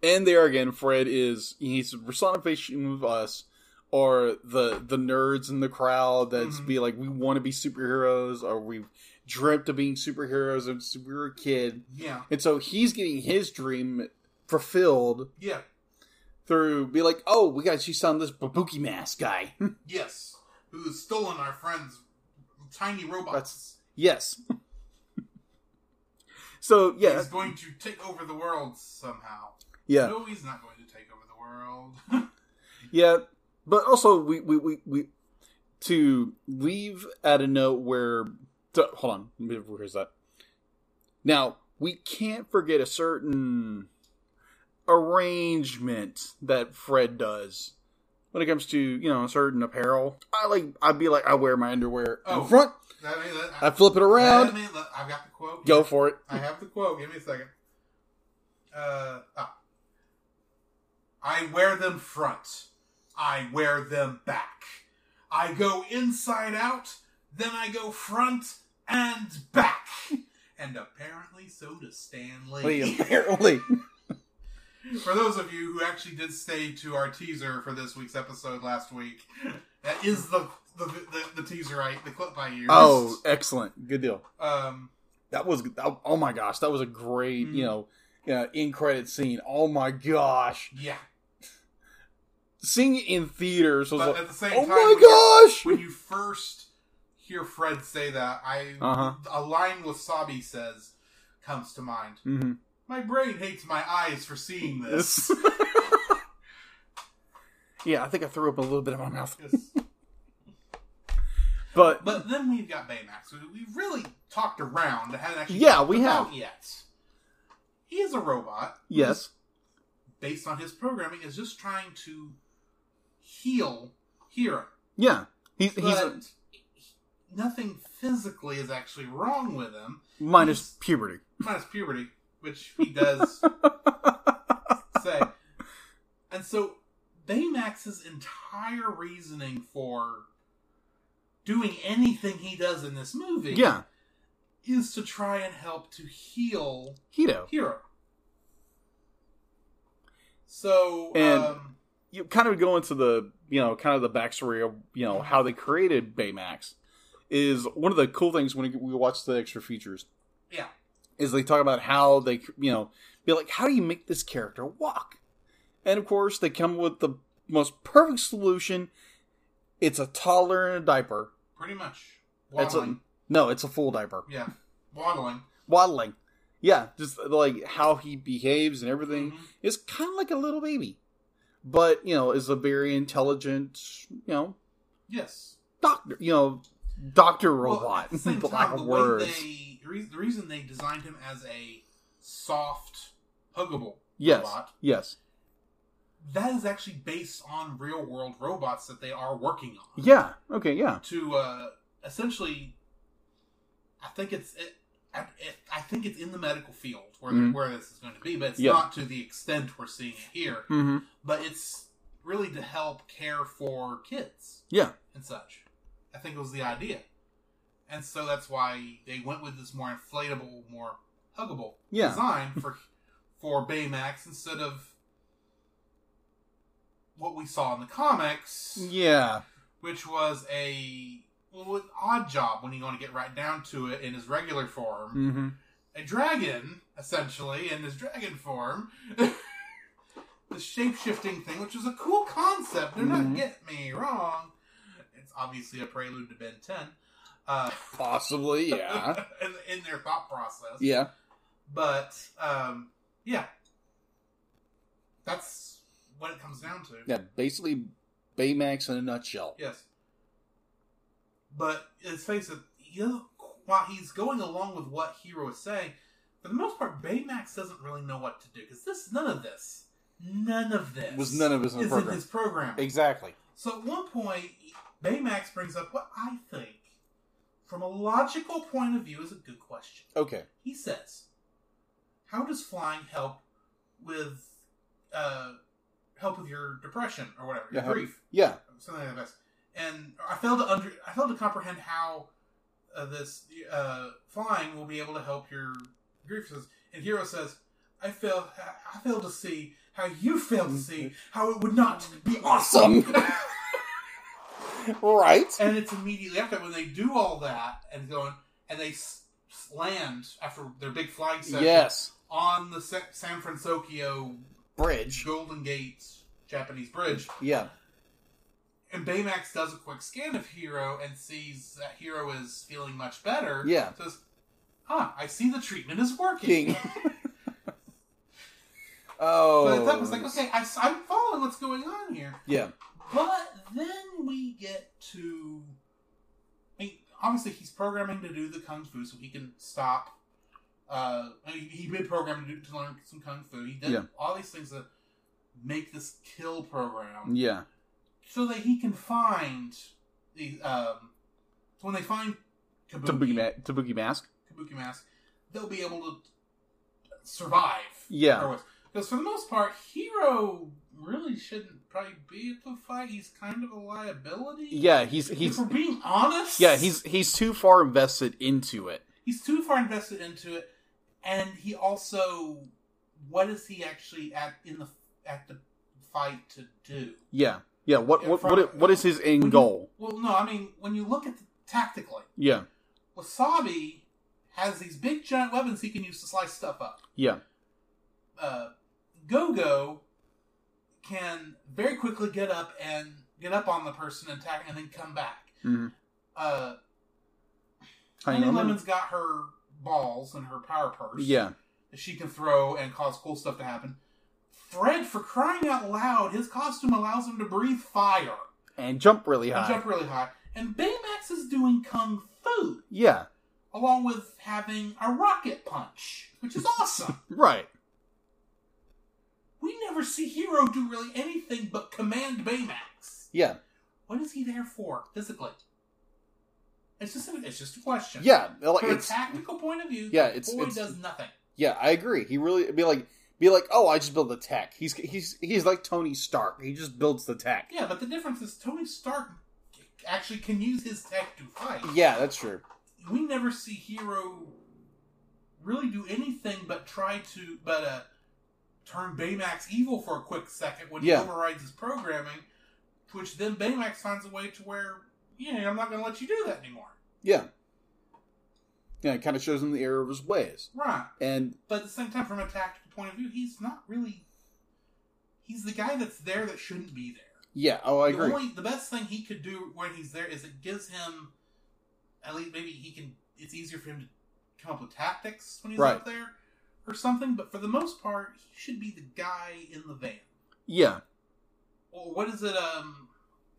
And there again, Fred is he's a personification of us, or the the nerds in the crowd that's Mhm. be like, we want to be superheroes, or we've dreamt of being superheroes since we were a kid, Yeah, and so he's getting his dream fulfilled yeah, through be like, oh, we got to see some of this Babuki mask guy. yes. Who's stolen our friend's tiny robots? That's- yes. So yeah, He's going to take over the world somehow. yeah, No, he's not going to take over the world. yeah. But also, we we we, we to leave at a note where to, hold on, where's that? Now we can't forget a certain arrangement that Fred does when it comes to you know certain apparel. I like I'd be like I wear my underwear Oh. in front, That- that- I flip it around, Let me- let- I've got the quote. go for it. I have the quote. Give me a second. Uh, ah. I wear them front. I wear them back. I go inside out, then I go front and back. And apparently so does Stan Lee. Apparently, For those of you who actually did stay to our teaser for this week's episode last week, that is the the, the, the teaser I the clip I used. oh, excellent, good deal. um, That was oh, my gosh, that was a great Mhm. you know uh, in credit scene. Oh my gosh, yeah. seeing it in theaters was But like, at the same oh time, my when you- gosh. when you first hear Fred say that, I Uh-huh. a line Wasabi says comes to mind. hmm My brain hates my eyes for seeing this. yeah, I think I threw up a little bit in my mouth, Yes. But But then we've got Baymax. who We've really talked around. Hadn't actually Yeah, we about have. yet. He is a robot. yes, Based on his programming, is just trying to heal Hero. Yeah, he's he's But a, nothing physically is actually wrong with him, minus puberty. minus puberty, which he does say. And so Baymax's entire reasoning for doing anything he does in this movie Yeah, is to try and help to heal Hito. Hero. So And- um, You kind of go into the you know kind of the backstory of you know how they created Baymax. Is one of the cool things when we watch the extra features yeah, is they talk about how they you know be like how do you make this character walk and of course they come with the most perfect solution it's a toddler in a diaper pretty much. It's a, no it's a full diaper. Yeah, waddling. waddling. Yeah just like how he behaves and everything. Mhm. is kind of like a little baby. But you know is a very intelligent you know Yes. doctor you know doctor robot at the time, the way words. they the reason, the reason they designed him as a soft, huggable yes. robot yes that is actually based on real world robots that they are working on. yeah okay yeah To uh, essentially, I think it's it, I, it, I think it's in the medical field where Mhm. where this is going to be, but it's Yeah. not to the extent we're seeing it here. mm-hmm. But it's really to help care for kids. yeah and such. I think it was the idea. And so that's why they went with this more inflatable, more huggable Yeah. design for for Baymax instead of what we saw in the comics, yeah which was a well, an odd job when you want to get right down to it in his regular form. mm-hmm. A dragon, essentially, in his dragon form. the shape shifting thing, which is a cool concept. Do Mhm. not get me wrong. It's obviously a prelude to Ben 10. Uh, Possibly, yeah. in, in their thought process. yeah. But, um, yeah. That's what it comes down to. Yeah, basically Baymax in a nutshell. Yes. But let's face it, he doesn't, while he's going along with what Hero is saying, for the most part, Baymax doesn't really know what to do because this, none of this, none of this Was none of the is program. in his program. Exactly. So at one point, Baymax brings up what I think, from a logical point of view, is a good question. Okay. He says, "How does flying help with uh, help with your depression or whatever, your Yeah, grief, Yeah. something like this?" And I failed to under, I failed to comprehend how uh, this uh, flying will be able to help your grief. And Hero says, "I fail, I fail to see how you fail to see how it would not be awesome." Right. and it's immediately after when they do all that and going and they s- land after their big flag session Yes. on the San Francisco Bridge. Golden Gate Japanese bridge. Yeah. And Baymax does a quick scan of Hero and sees that Hero is feeling much better. Yeah. Says, "Huh, I see the treatment is working." Oh. But that was like, okay, I, am following what's going on here. Yeah. But then we get to. I mean, obviously, he's programming to do the kung fu so he can stop. Uh, he been programmed to, do, to learn some kung fu. He did Yeah. all these things that make this kill program Yeah. so that he can find the. Um, so when they find Kabuki, Tabuki, ma- Tabuki mask. Kabuki mask, they'll be able to survive. Yeah. Because for the most part, Hero really shouldn't probably be at the fight. He's kind of a liability. Yeah. He's If he's we're being honest, yeah he's he's too far invested into it. he's too far invested into it, and he also, what is he actually at in the at the fight to do? Yeah. Yeah. What what what, what is his end you- goal? well, no, I mean when you look at the, tactically, Yeah. Wasabi has these big giant weapons he can use to slice stuff up. Yeah. uh, Go-Go can very quickly get up and get up on the person and attack and then come back. Mm-hmm. Uh, Honey Lemon's got her balls and her power purse Yeah. that she can throw and cause cool stuff to happen. Fred, for crying out loud, his costume allows him to breathe fire And jump really and high. jump really high. And Baymax is doing kung fu Yeah. along with having a rocket punch, which is awesome. Right. we never see Hero do really anything but command Baymax. Yeah, What is he there for physically? It's just a, it's just a question. yeah, like From a tactical point of view, Yeah, it's- boy it's- does nothing. yeah. I agree. He really be like be like, oh, I just build the tech. He's he's he's like Tony Stark. He just builds the tech. Yeah, but the difference is Tony Stark actually can use his tech to fight. Yeah, that's true. we never see Hero really do anything but try to but uh turn Baymax evil for a quick second when Yeah. he overrides his programming, which then Baymax finds a way to where, yeah, I'm not gonna let you do that anymore. Yeah, yeah. It kind of shows him the error of his ways, Right. and But at the same time, from a tactical point of view, he's not really he's the guy that's there that shouldn't be there. yeah. Oh, I the agree. only the best thing he could do when he's there is it gives him at least maybe he can it's easier for him to come up with tactics when he's Right. up there or something but for the most part he should be the guy in the van Yeah, or what is it um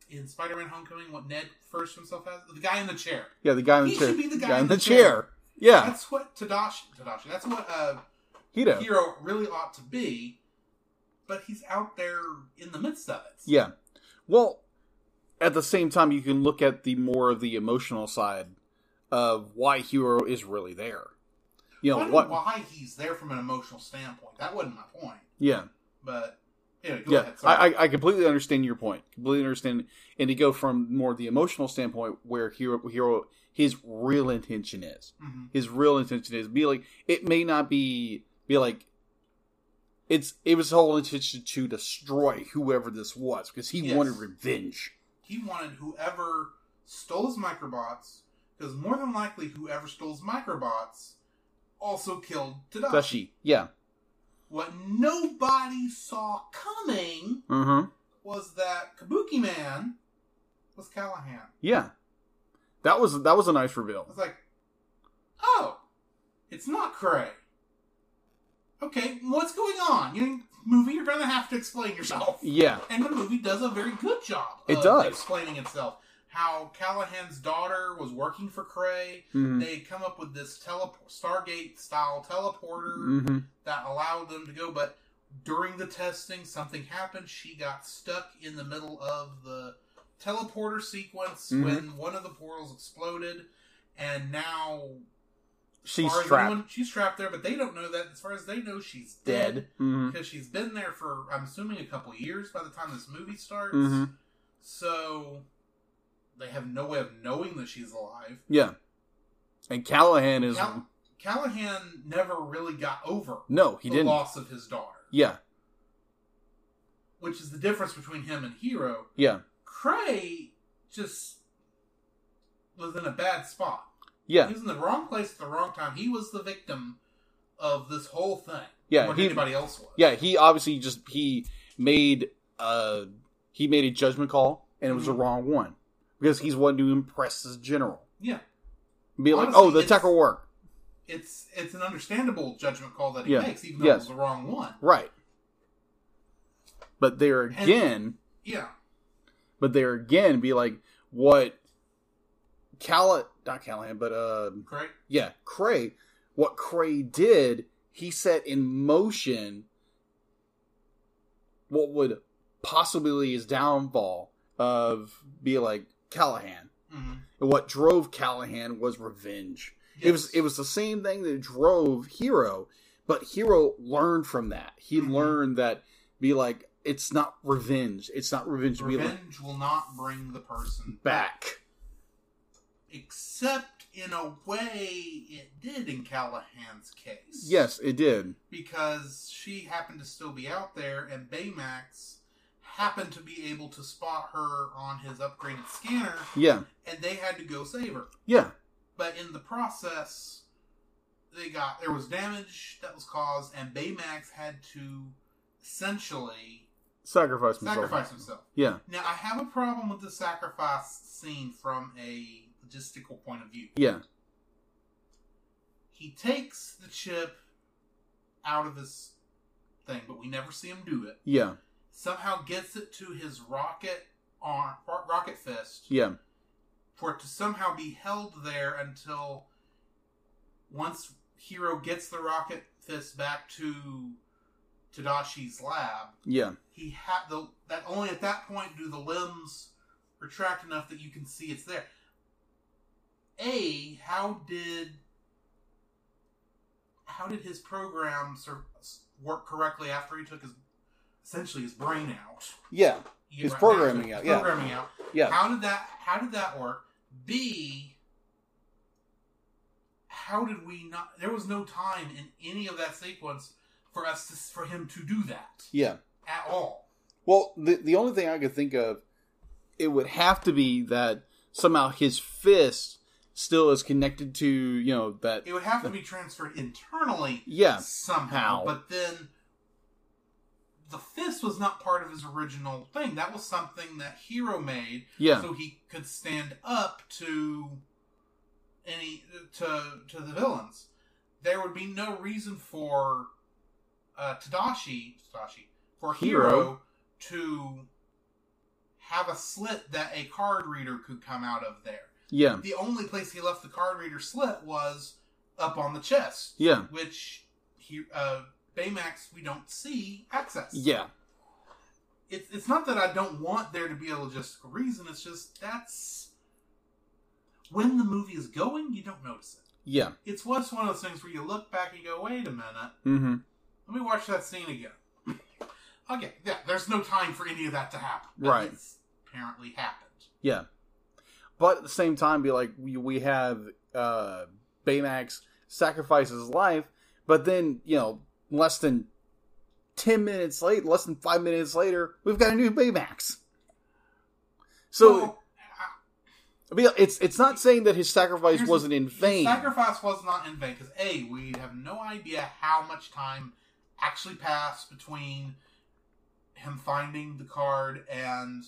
in spider-man homecoming what ned first himself as the guy in the chair yeah. The guy in the He chair. should be the guy in in the chair. chair. Yeah, that's what tadashi tadashi that's what uh Hito. hero really ought to be but he's out there in the midst of it Yeah. Well, at the same time, you can look at the more of the emotional side of why Hero is really there. You know what? know why he's there from an emotional standpoint that wasn't my point Yeah, But anyway, yeah. ahead. I, I completely understand your point. Completely understand, and to go from more the emotional standpoint, where Hero Hero his real intention is. Mhm. His real intention is be like it may not be be like. It's it was his whole intention to destroy whoever this was because he Yes. wanted revenge. He wanted whoever stole his microbots, because more than likely, whoever stole his microbots also killed Tadashi. Dashi, yeah, What nobody saw coming mm-hmm. was that Kabuki Man was Callahan. Yeah, that was that was a nice reveal. It's like, oh, it's not Krei. Okay, what's going on? You movie, you're gonna have to explain yourself. Yeah, And the movie does a very good job It of does. explaining itself. How Callahan's daughter was working for Krei. Mhm. They come up with this tele- Stargate style teleporter hmm that allowed them to go, but during the testing, something happened. She got stuck in the middle of the teleporter sequence Mhm. when one of the portals exploded, and now she's trapped, anyone- she's trapped there, but they don't know that. As far as they know, she's dead. because she's been there for I'm assuming a couple years by the time this movie starts. Mhm. So they have no way of knowing that she's alive. Yeah, and Callahan is Cal- Callahan never really got over no, he the didn't. loss of his daughter, Yeah, which is the difference between him and Hero. yeah, Krei just was in a bad spot. yeah, He was in the wrong place at the wrong time. He was the victim of this whole thing. Yeah, he- anybody else was. yeah. He obviously just he made uh he made a judgment call, and it was the Mhm. wrong one because he's wanting to impress his general. yeah. Be like, Honestly, oh, the it's- tech will work. It's it's an understandable judgment call that he Yeah. makes, even though Yes. it was the wrong one. Right. But there again, Yeah. but there again, be like what Calla, not Callahan, but uh, Correct? yeah, Krei. What Krei did, he set in motion what would possibly his downfall of be like Callahan. hmm And what drove Callahan was revenge. It was it was the same thing that drove Hero, but Hero learned from that. He Mhm. learned that be like it's not revenge. It's not revenge be like Revenge will not bring the person back. Except in a way it did in Callahan's case. Yes, it did. Because she happened to still be out there and Baymax happened to be able to spot her on his upgraded scanner Yeah, and they had to go save her. yeah, But in the process they got there was damage that was caused and Baymax had to essentially sacrifice himself. sacrifice himself. Yeah, Now I have a problem with the sacrifice scene from a logistical point of view. yeah, He takes the chip out of his thing, but we never see him do it. yeah, Somehow gets it to his rocket arm, rocket fist, yeah, for it to somehow be held there until once Hero gets the rocket fist back to Tadashi's lab, Yeah. he had the that only at that point do the limbs retract enough that you can see it's there. A, how did how did his program work correctly after he took his essentially his brain out? Yeah. You His right programming back out, yeah. Programming out. Yeah. How did that how did that work? B how did we not there was no time in any of that sequence for us to for him to do that Yeah. at all. Well, the the only thing I could think of, it would have to be that somehow his fist still is connected to you know that. It would have to be transferred internally Yeah. somehow. How? But then the fist was not part of his original thing. That was something that Hero made Yeah. so he could stand up to any to to the villains. There would be no reason for uh, Tadashi Tadashi for Hero, Hero. to have a slit that a card reader could come out of there. Yeah. The only place he left the card reader slit was up on the chest, Yeah. which he, uh, Baymax we don't see access. Yeah. it's it's not that I don't want there to be a logistical reason. It's just that's when the movie is going, you don't notice it. Yeah. It's just one of those things where you look back and go, "Wait a minute, Mm-hmm. let me watch that scene again." okay, yeah, there's no time for any of that to happen. Right. It's apparently happened. Yeah. But at the same time, be like we we have uh Baymax sacrifice his life, but then you know less than ten minutes late, less than five minutes later, we've got a new Baymax. So Well, I mean, it's it's not saying that his sacrifice wasn't in his vain. Sacrifice was not in vain because a we have no idea how much time actually passed between him finding the card and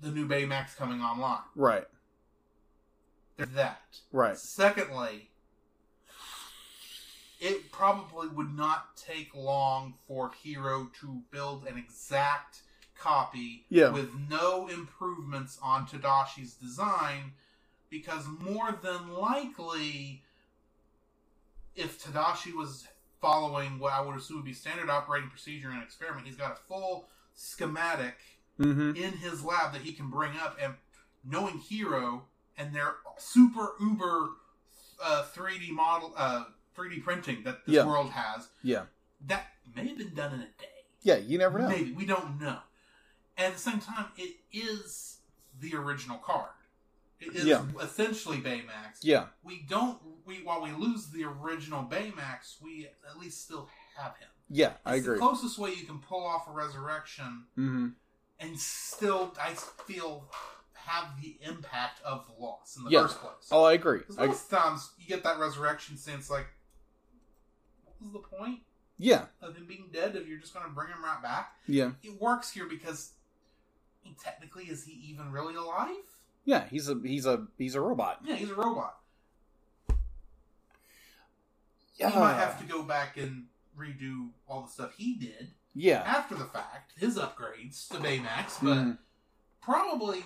the new Baymax coming online. Right. There's that. Right. Secondly, it probably would not take long for Hero to build an exact copy Yeah. with no improvements on Tadashi's design because more than likely if Tadashi was following what I would assume would be standard operating procedure in an experiment, he's got a full schematic Mm-hmm. in his lab that he can bring up and knowing hero and their super uber uh, 3d model uh, 3d printing that this Yeah. world has Yeah. that may have been done in a day Yeah. You never know. maybe we don't know and at the same time it is the original card it is Yeah. essentially baymax Yeah. we don't we while we lose the original baymax we at least still have him Yeah. I agree. the closest way you can pull off a resurrection Mm-hmm. and still I feel have the impact of the loss in the Yeah. first place. Oh, I agree. Because I, most times you get that resurrection sense like, was the point yeah. of him being dead if you're just going to bring him right back? Yeah. It works here because technically, is he even really alive? Yeah. He's a he's a he's a robot. Yeah, he's a robot. Yeah. He might have to go back and redo all the stuff he did Yeah. after the fact, his upgrades to Baymax, but Mhm. probably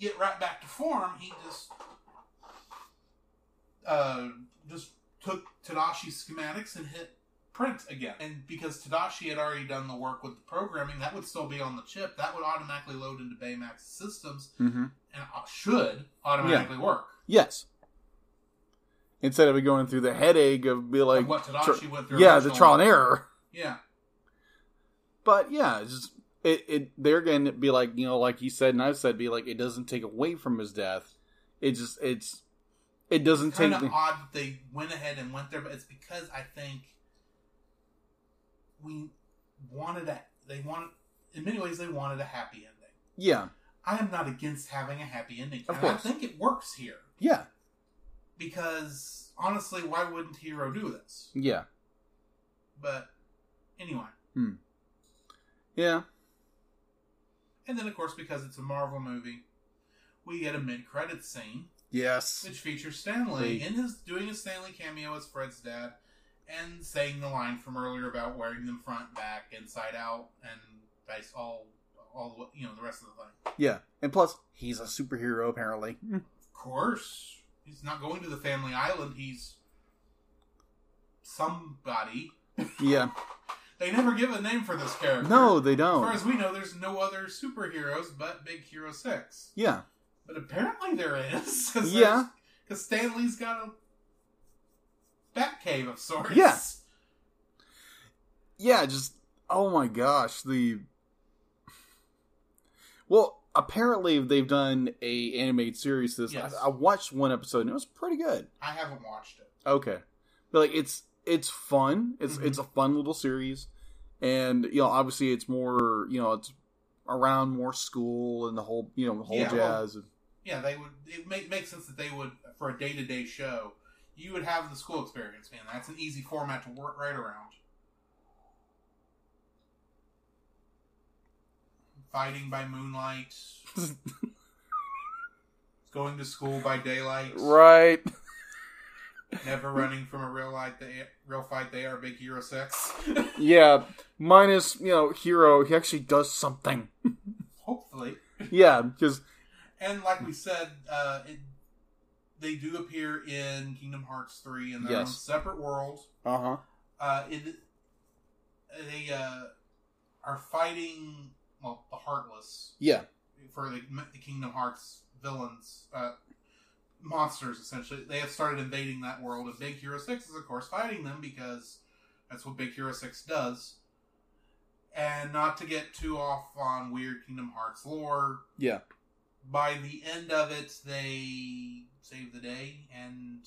get right back to form. He just uh, just took Tadashi's schematics and hit print again. And because Tadashi had already done the work with the programming, that would still be on the chip. That would automatically load into Baymax systems Mm-hmm. and uh, should automatically work. Yes. Instead of going through the headache of be like, Of what Tadashi went through yeah, the trial and error. Yeah. But yeah, it's just it, it again it'd be like you know like you said and I've said be like it doesn't take away from his death. It just it's it doesn't take Kind of odd that they went ahead and went there, but it's because I think we wanted a they wanted in many ways they wanted a happy ending. yeah I am not against having a happy ending. Of and I think it works here. yeah Because honestly, why wouldn't Hero do this? yeah But anyway. Hmm. yeah And then of course because it's a Marvel movie, we get a mid credit scene yes which features Stan Lee Wait. in his doing a Stan Lee cameo as Fred's dad and saying the line from earlier about wearing them front, back, inside out, and dice all all the way- you know the rest of the thing. yeah and plus he's a superhero apparently hmm. Of course, he's not going to the family island. He's somebody. Yeah. They never give a name for this character. No, they As far don't. as we know, there's no other superheroes but Big Hero 6. Yeah. But apparently there is. Cause Yeah. Because Stan Lee's got a bat cave of sorts. Yeah. Yeah, just oh my gosh, the Well, apparently they've done a animated series this. Yes. I, I watched one episode and it was pretty good. I haven't watched it. Okay. But like it's it's fun. It's Mhm. it's a fun little series. And you know, obviously it's more, you know, it's around more school and the whole, you know, whole Yeah, well- jazz. Yeah, they would. It make, makes sense that they would, for a day to day show, you would have the school experience, man. That's an easy format to work right around. Fighting by moonlight, going to school by daylight, right. never running from a real light. They, real fight. They are Big Hero Six. Yeah. Minus, you know, Hero, he actually does something. Hopefully, Yeah, because and like we said, uh, it, they do appear in Kingdom Hearts three in their own separate world. uh huh. uh, it, they uh, are fighting well the Heartless Yeah. for the, the Kingdom Hearts villains, uh, monsters essentially. They have started invading that world, and Big Hero Six is of course fighting them because that's what Big Hero Six does. And not to get too off on weird Kingdom Hearts lore, Yeah. by the end of it, they save the day, and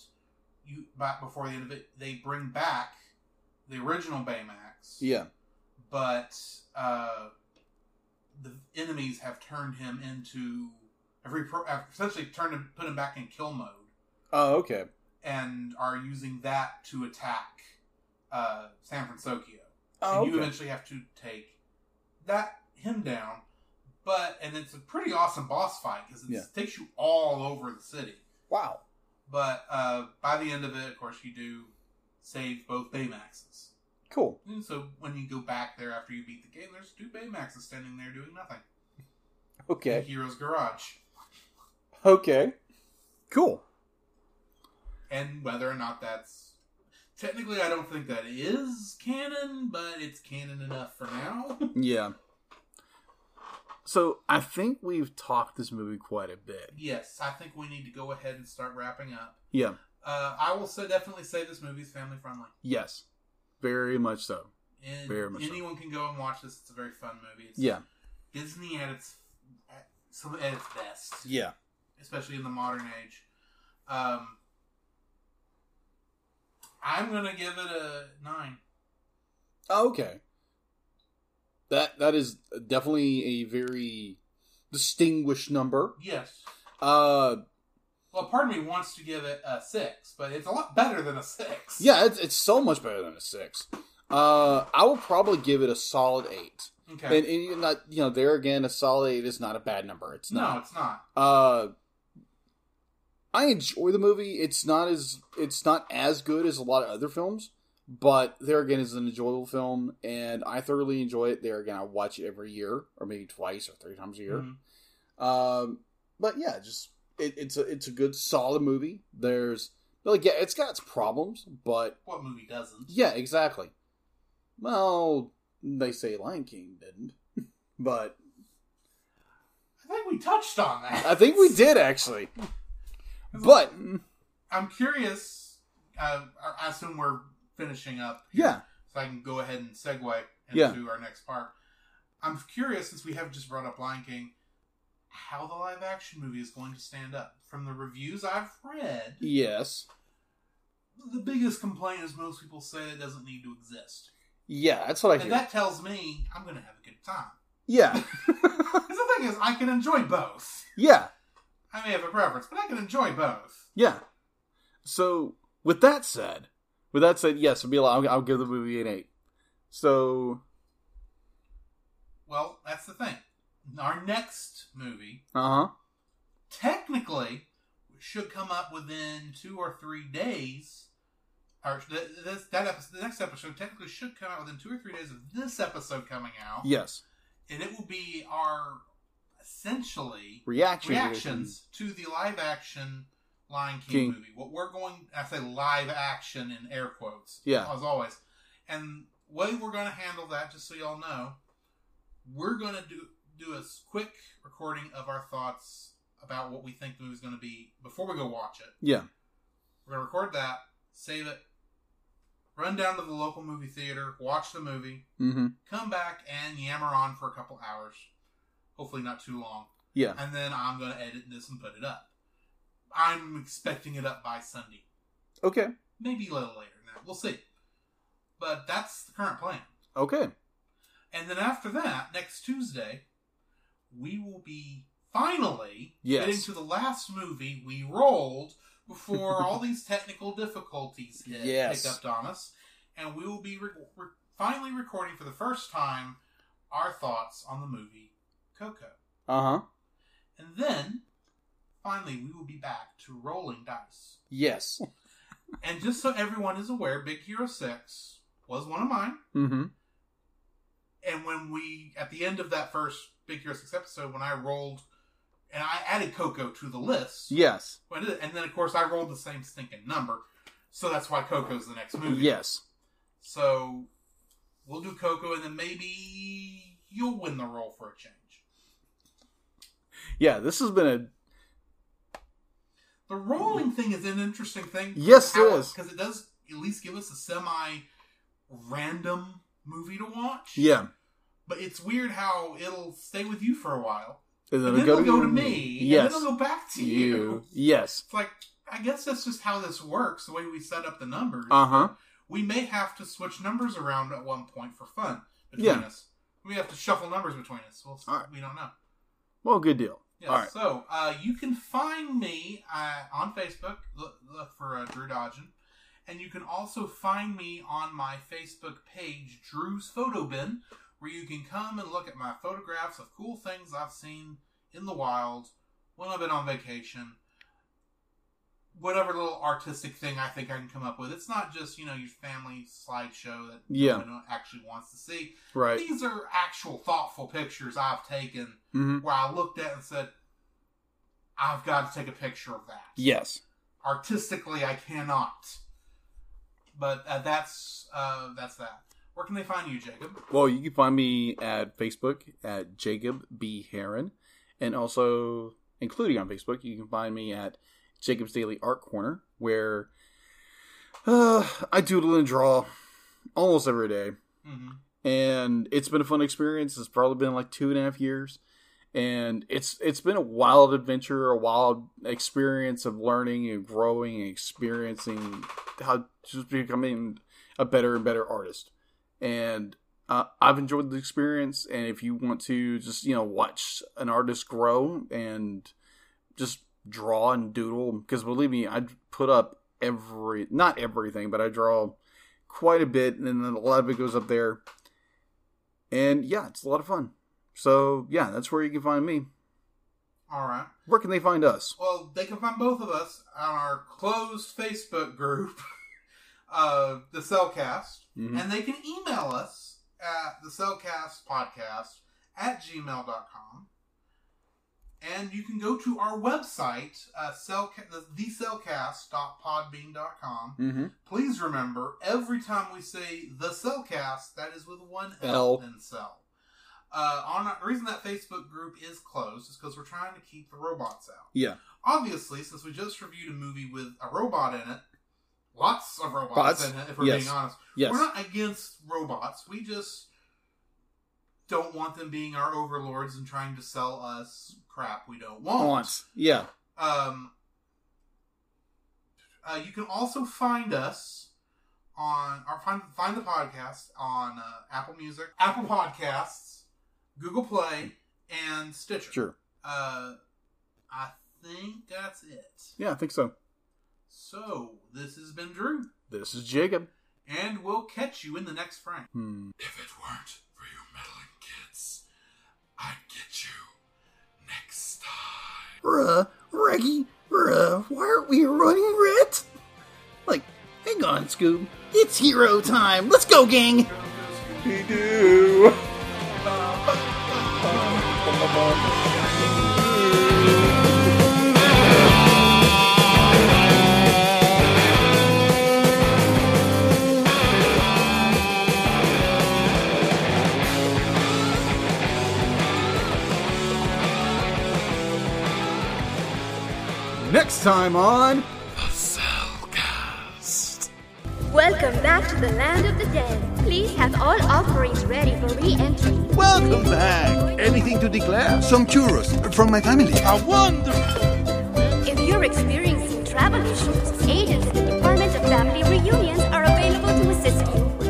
you back before the end of it, they bring back the original Baymax. Yeah. But uh, the enemies have turned him into have, repro- have essentially turned him, put him back in kill mode, Oh, okay. and are using that to attack uh, San Fransokyo. Oh, and you eventually have to take that him down. But and it's a pretty awesome boss fight because it Yeah. takes you all over the city. Wow. But uh, by the end of it, of course, you do save both Baymaxes. Cool. And so when you go back there after you beat the game, there's two Baymaxes standing there doing nothing. Okay. in. Hero's Garage. Okay. Cool. And whether or not that's technically, I don't think that is canon, but it's canon enough for now. Yeah. So I think we've talked this movie quite a bit. yes, I think we need to go ahead and start wrapping up. Yeah. Uh, I will say definitely say this movie is family friendly. Yes. Very much so. And Very much so. anyone can go and watch this. It's a very fun movie. It's Yeah. Disney at its at, some at its best, Yeah. especially in the modern age. Um, I'm gonna give it a nine. Okay. That that is definitely a very distinguished number. Yes. Uh Well, part of me wants to give it a six, but it's a lot better than a six. yeah, it's, it's so much better than a 6. Uh I will probably give it a solid 8. Okay. And, and you're not you know, there again a solid 8 is not a bad number. It's not. no, it's not. Uh, I enjoy the movie. It's not as it's not as good as a lot of other films, but there again is an enjoyable film, and I thoroughly enjoy it. There again, I watch it every year, or maybe twice or three times a year. Mhm. Um, but yeah, just it, it's a it's a good solid movie. There's like yeah, it's got its problems, but What movie doesn't? yeah, exactly. Well, they say Lion King didn't, but I think we touched on that. I think we did actually. But I'm curious. Uh, I assume we're finishing up. yeah, so I can go ahead and segue into Yeah. our next part. I'm curious, since we have just brought up Lion King, how the live action movie is going to stand up. From the reviews I've read, yes, the biggest complaint is most people say it doesn't need to exist. yeah, that's what I And hear. that tells me I'm going to have a good time. Yeah, Because the thing is, I can enjoy both. yeah, I may have a preference, but I can enjoy both. yeah. So with that said, with that said, yes, I'll, be, I'll, I'll give the movie an eight. So Well, that's the thing. Our next movie, uh huh, technically, should come up within two or three days. Or th- this, that episode, the next episode technically should come out within two or three days of this episode coming out, yes, and it will be our essentially reaction reactions to the live action Lion King, King. movie. What we're going, I say live action in air quotes, Yeah. as always, And way we're going to handle that, just so y'all know, we're going to do do a quick recording of our thoughts about what we think the movie's going to be before we go watch it. Yeah. We're going to record that, save it, run down to the local movie theater, watch the movie, Mm-hmm. come back and yammer on for a couple hours. Hopefully not too long. Yeah. And then I'm going to edit this and put it up. I'm expecting it up by Sunday. Okay. Maybe a little later than that. We'll see. But that's the current plan. Okay. And then after that, next Tuesday, we will be finally Yes. getting to the last movie we rolled before all these technical difficulties hit, Yes. picked up on us. And we will be re- re- finally recording for the first time our thoughts on the movie Coco. Uh huh. And then, finally, we will be back to rolling dice. Yes. And just so everyone is aware, Big Hero 6 was one of mine. Mm-hmm. And when we, at the end of that first Big Hero 6 episode, when I rolled, and I added Coco to the list, Yes. when I did it, and then of course I rolled the same stinking number, so that's why Coco's the next movie. Yes. So we'll do Coco, and then maybe you'll win the roll for a change. Yeah. This has been a The rolling thing is an interesting thing. Yes, it is. Because it does at least give us a semi random movie to watch. yeah. But it's weird how it'll stay with you for a while. And then then it'll it'll go to me. Yes. And then it'll go back to you. you. Yes. It's like, I guess that's just how this works, the way we set up the numbers. Uh huh. We may have to switch numbers around at one point for fun between Yeah. us. We have to shuffle numbers between us. Well, All right. we don't know. Well, good deal. Yeah, All right. So uh, you can find me uh, on Facebook. Look, look for uh, Drew Dodgen. And you can also find me on my Facebook page, Drew's Photo Bin, where you can come and look at my photographs of cool things I've seen in the wild when I've been on vacation. Whatever little artistic thing I think I can come up with. It's not just, you know, your family slideshow that Yeah. no one actually wants to see. Right. These are actual thoughtful pictures I've taken Mm-hmm. where I looked at and said, I've got to take a picture of that. Yes. Artistically, I cannot. But uh, that's uh, that's that. Where can they find you, Jacob? Well, you can find me at Facebook at Jacob B. Heron. And also, including on Facebook, you can find me at Jacob's Daily Art Corner, where uh, I doodle and draw almost every day. hmm and it's been a fun experience. It's probably been like two and a half years, and it's it's been a wild adventure, a wild experience of learning and growing and experiencing how just becoming a better and better artist. And uh, I've enjoyed the experience. And if you want to just you know watch an artist grow and just draw and doodle, because believe me, I put up every not everything, but I draw quite a bit, and then a lot of it goes up there. And yeah, it's a lot of fun. So yeah, that's where you can find me. All right. Where can they find us? Well, they can find both of us on our closed Facebook group, uh, the Cellcast, Mhm. and they can email us at the Cellcast Podcast at gmail.com. And you can go to our website, uh, cellca- the thecellcast.podbean.com. Mm-hmm. Please remember, every time we say the Cellcast, that is with one L, L. in cell. Uh, on the reason that Facebook group is closed is because we're trying to keep the robots out. Yeah. Obviously, since we just reviewed a movie with a robot in it, lots of robots Bots? in it, if we're Yes. being honest. Yes. We're not against robots. We just don't want them being our overlords and trying to sell us crap we don't want. Yeah. Um, uh, you can also find us on or find find the podcast on uh, Apple Music, Apple Podcasts, Google Play, and Stitcher. Sure. Uh, I think that's it. Yeah, I think so. So this has been Drew, This is Jacob. and we'll catch you in the next frame. Hmm. If it weren't for you meddling I'd get you next time. Bruh, Reggie, bruh, why aren't we running red? Like, hang on, Scoob. It's hero time. Let's go, gang. We Next time on The Cellcast. Welcome back to the land of the dead. Please have all offerings ready for re-entry. Welcome back. Anything to declare? Some churros from my family. A wonderful. If you're experiencing travel issues, agents in the Department of Family Reunions are available to assist you.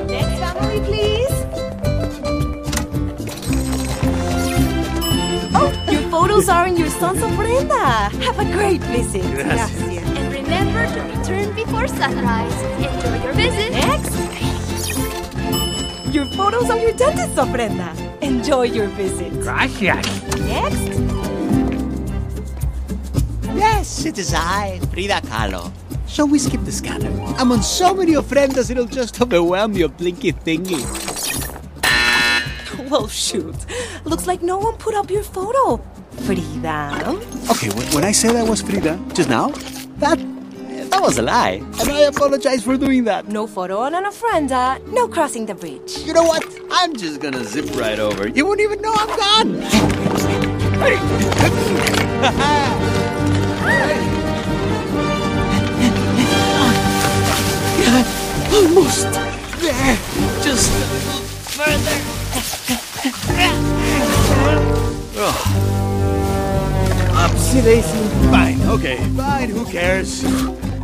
Photos are in your son's ofrenda. Have a great visit. Gracias. And remember to return before sunrise. Enjoy your visit. Next. Your photos are your dentist's ofrenda. Enjoy your visit. Gracias. Next. Yes, it is I, Frida Kahlo. Shall we skip the scanner. I'm on so many ofrendas it'll just overwhelm your blinky thingy. Well, shoot. Looks like no one put up your photo. Frida. Okay, when, when I said I was Frida just now, that that was a lie, and I apologize for doing that. No photo on an ofrenda. No crossing the bridge. You know what? I'm just gonna zip right over. You won't even know I'm gone. Almost there. Just a little further. oh. Upsy daisy. Fine, okay, fine, who cares?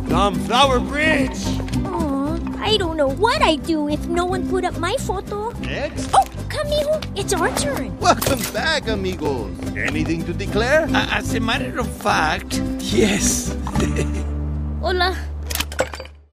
Come, Flower Bridge. Aw, I don't know what I'd do if no one put up my photo. Next. Oh, Camilo, it's our turn. Welcome back, amigos. Anything to declare? As a matter of fact, yes. Hola,